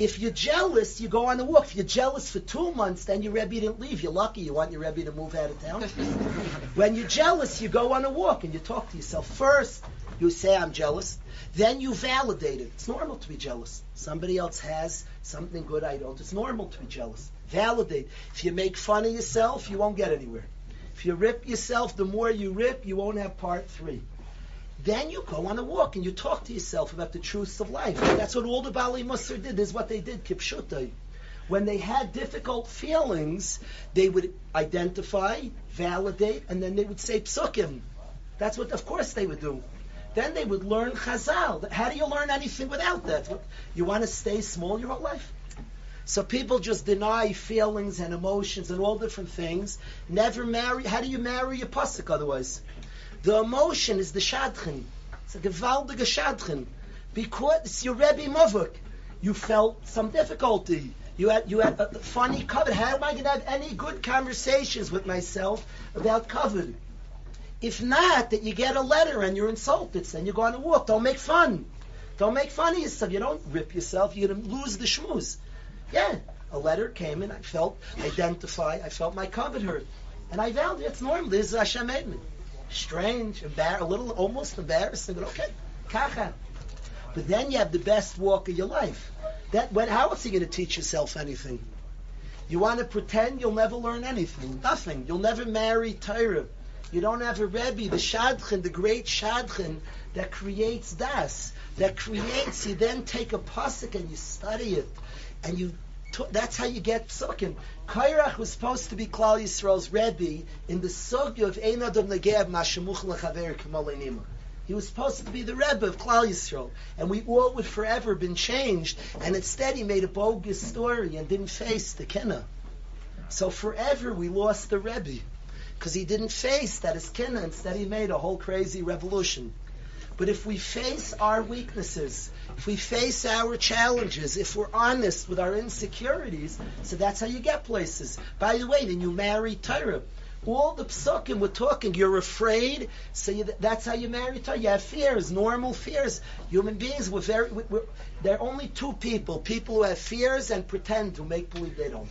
If you're jealous, you go on the walk. If you're jealous for two months, then your Rebbe didn't leave. You're lucky. You want your Rebbe to move out of town. [LAUGHS] when you're jealous, you go on a walk and you talk to yourself. First, you say, I'm jealous. Then you validate it. It's normal to be jealous. Somebody else has something good I don't. It's normal to be jealous. Validate. If you make fun of yourself, you won't get anywhere. If you rip yourself, the more you rip, you won't have part three. Then you go on a walk and you talk to yourself about the truths of life. That's what all the Bali Musar did. This is what they did, Kipshutai. When they had difficult feelings, they would identify, validate, and then they would say psukim. That's what, of course, they would do. Then they would learn Chazal. How do you learn anything without that? You want to stay small your whole life? So people just deny feelings and emotions and all different things. Never marry. How do you marry a pasuk otherwise? The emotion is the shadchan. It's a gewaltige shadchan. Because it's your Rebbe Mavuk. You felt some difficulty. You had, you had a funny cover. How am I going to have any good conversations with myself about cover? If not, that you get a letter and you're insulted, then you go on a walk. Don't make fun. Don't make fun of yourself. You don't rip yourself. You're going to lose the schmooze. Yeah, a letter came and I felt identified. I felt my kavod hurt, and I vowed it's normal. This is Hashem made me. Strange, embar- a little, almost embarrassing, but okay, kacha. But then you have the best walk of your life. That when how else are you going to teach yourself anything? You want to pretend you'll never learn anything, nothing. You'll never marry Torah. You don't have a Rebbe, the Shadchan, the great Shadchan that creates das, that creates. You then take a pasuk and you study it, and you. That's how you get psukim. Kairach was supposed to be Klal Yisrael's Rebbe in the sugya of Ein Adam Negev Mashemuch Lechaver Kamal. He was supposed to be the Rebbe of Klal Yisrael, and we all would forever been changed. And instead, he made a bogus story and didn't face the Kenna. So forever, we lost the Rebbe because he didn't face that as Kenna. Instead, he made a whole crazy revolution. But if we face our weaknesses, if we face our challenges, if we're honest with our insecurities, so that's how you get places. By the way, then you marry Torah. All the psukim we're talking, you're afraid, so you, that's how you marry Torah. You have fears, normal fears. Human beings, we're very, we we're, there are only two people: people who have fears and pretend to make believe they don't.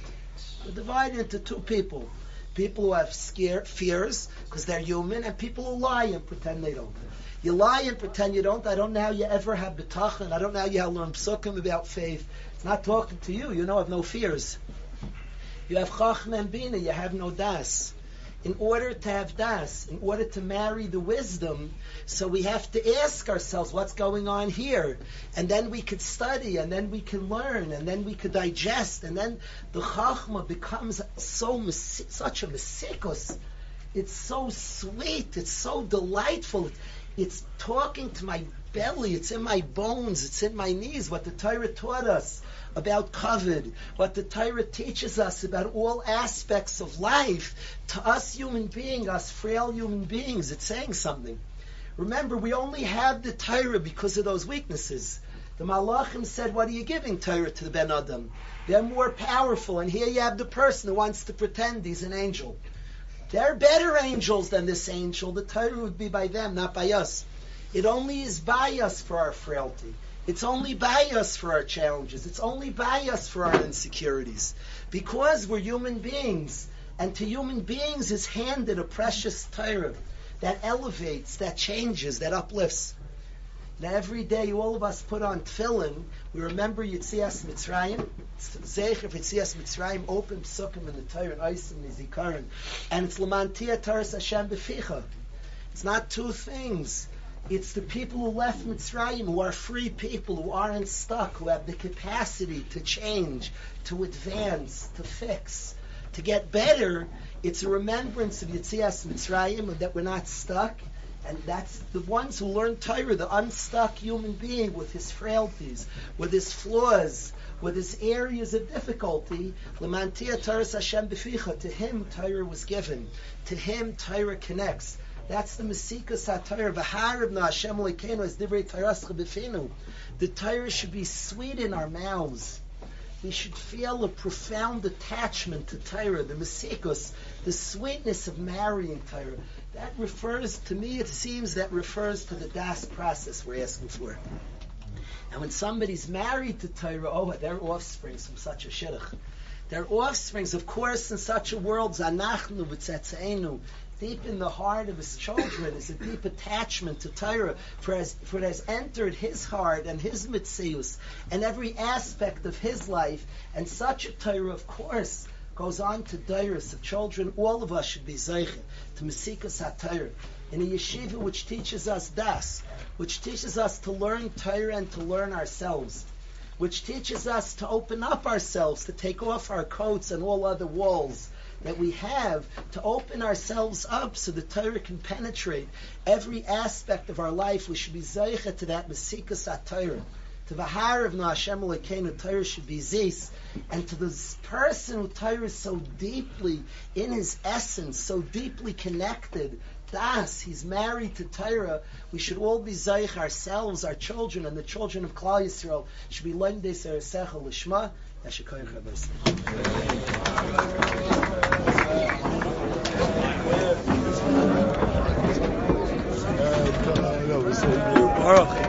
We're divided into two people: people who have scare, fears because they're human, and people who lie and pretend they don't. You lie and pretend you don't. I don't know how you ever have betachin. I don't know how you have learned psukim about faith. It's not talking to you. You know, I have no fears. You have chachma and bina. You have no das. In order to have das, in order to marry the wisdom, so we have to ask ourselves what's going on here, and then we could study, and then we can learn, and then we could digest, and then the chachma becomes so such a mesikos. It's so sweet. It's so delightful. It's talking to my belly. It's in my bones. It's in my knees. What the Torah taught us about kavod, what the Torah teaches us about all aspects of life, to us human beings, us frail human beings, it's saying something. Remember, we only have the Torah because of those weaknesses. The Malachim said, what are you giving Torah to the Ben Adam? They're more powerful, and here you have the person who wants to pretend he's an angel. They're better angels than this angel. The Torah would be by them, not by us. It only is by us for our frailty. It's only by us for our challenges. It's only by us for our insecurities. Because we're human beings. And to human beings is handed a precious Torah that elevates, that changes, that uplifts. Now every day all of us put on tefillin, we remember Yitzias Mitzrayim, Zecher of Yitzias Mitzrayim, open psukim in the Torah, and Isim Nizikaron, and it's Lamantia Taras Hashem Beficha. It's not two things. It's the people who left Mitzrayim, who are free people, who aren't stuck, who have the capacity to change, to advance, to fix, to get better. It's a remembrance of Yitzias Mitzrayim, that we're not stuck. And that's the ones who learn Torah, the unstuck human being with his frailties, with his flaws, with his areas of difficulty. Lamantia Taras Hashem Beficha. To him, Torah was given. To him, Torah connects. That's the Masika Satar. V'harib Hashem Lekeinu as Divrei Torascha Befinu. The Torah should be sweet in our mouths. We should feel a profound attachment to Torah, the Masikos, the sweetness of marrying Torah. That refers, to me, it seems that refers to the Das process we're asking for. And when somebody's married to Torah, oh, their offsprings from such a shidduch. Their offsprings, of course, in such a world, Zanachnu v'tzetzeinu, deep in the heart of his children is a deep attachment to Torah, for, as, for it has entered his heart and his mitzius and every aspect of his life. And such a Torah, of course, goes on to Dairis of children. All of us should be Zeichen to Mesikas HaTorah. in a yeshiva which teaches us das, which teaches us to learn Torah and to learn ourselves, which teaches us to open up ourselves, to take off our coats and all other walls that we have, to open ourselves up so the Torah can penetrate every aspect of our life. We should be zeicha to that mesikas Torah. To the heart of Hashem Elokeinu, Torah should be zis, and to this person who Torah is so deeply in his essence, so deeply connected, das, he's married to Torah, we should all be zeich ourselves, our children, and the children of Klal Yisrael should be lendei seresecha lishma. Yasher Koach uh, Rabbeinu.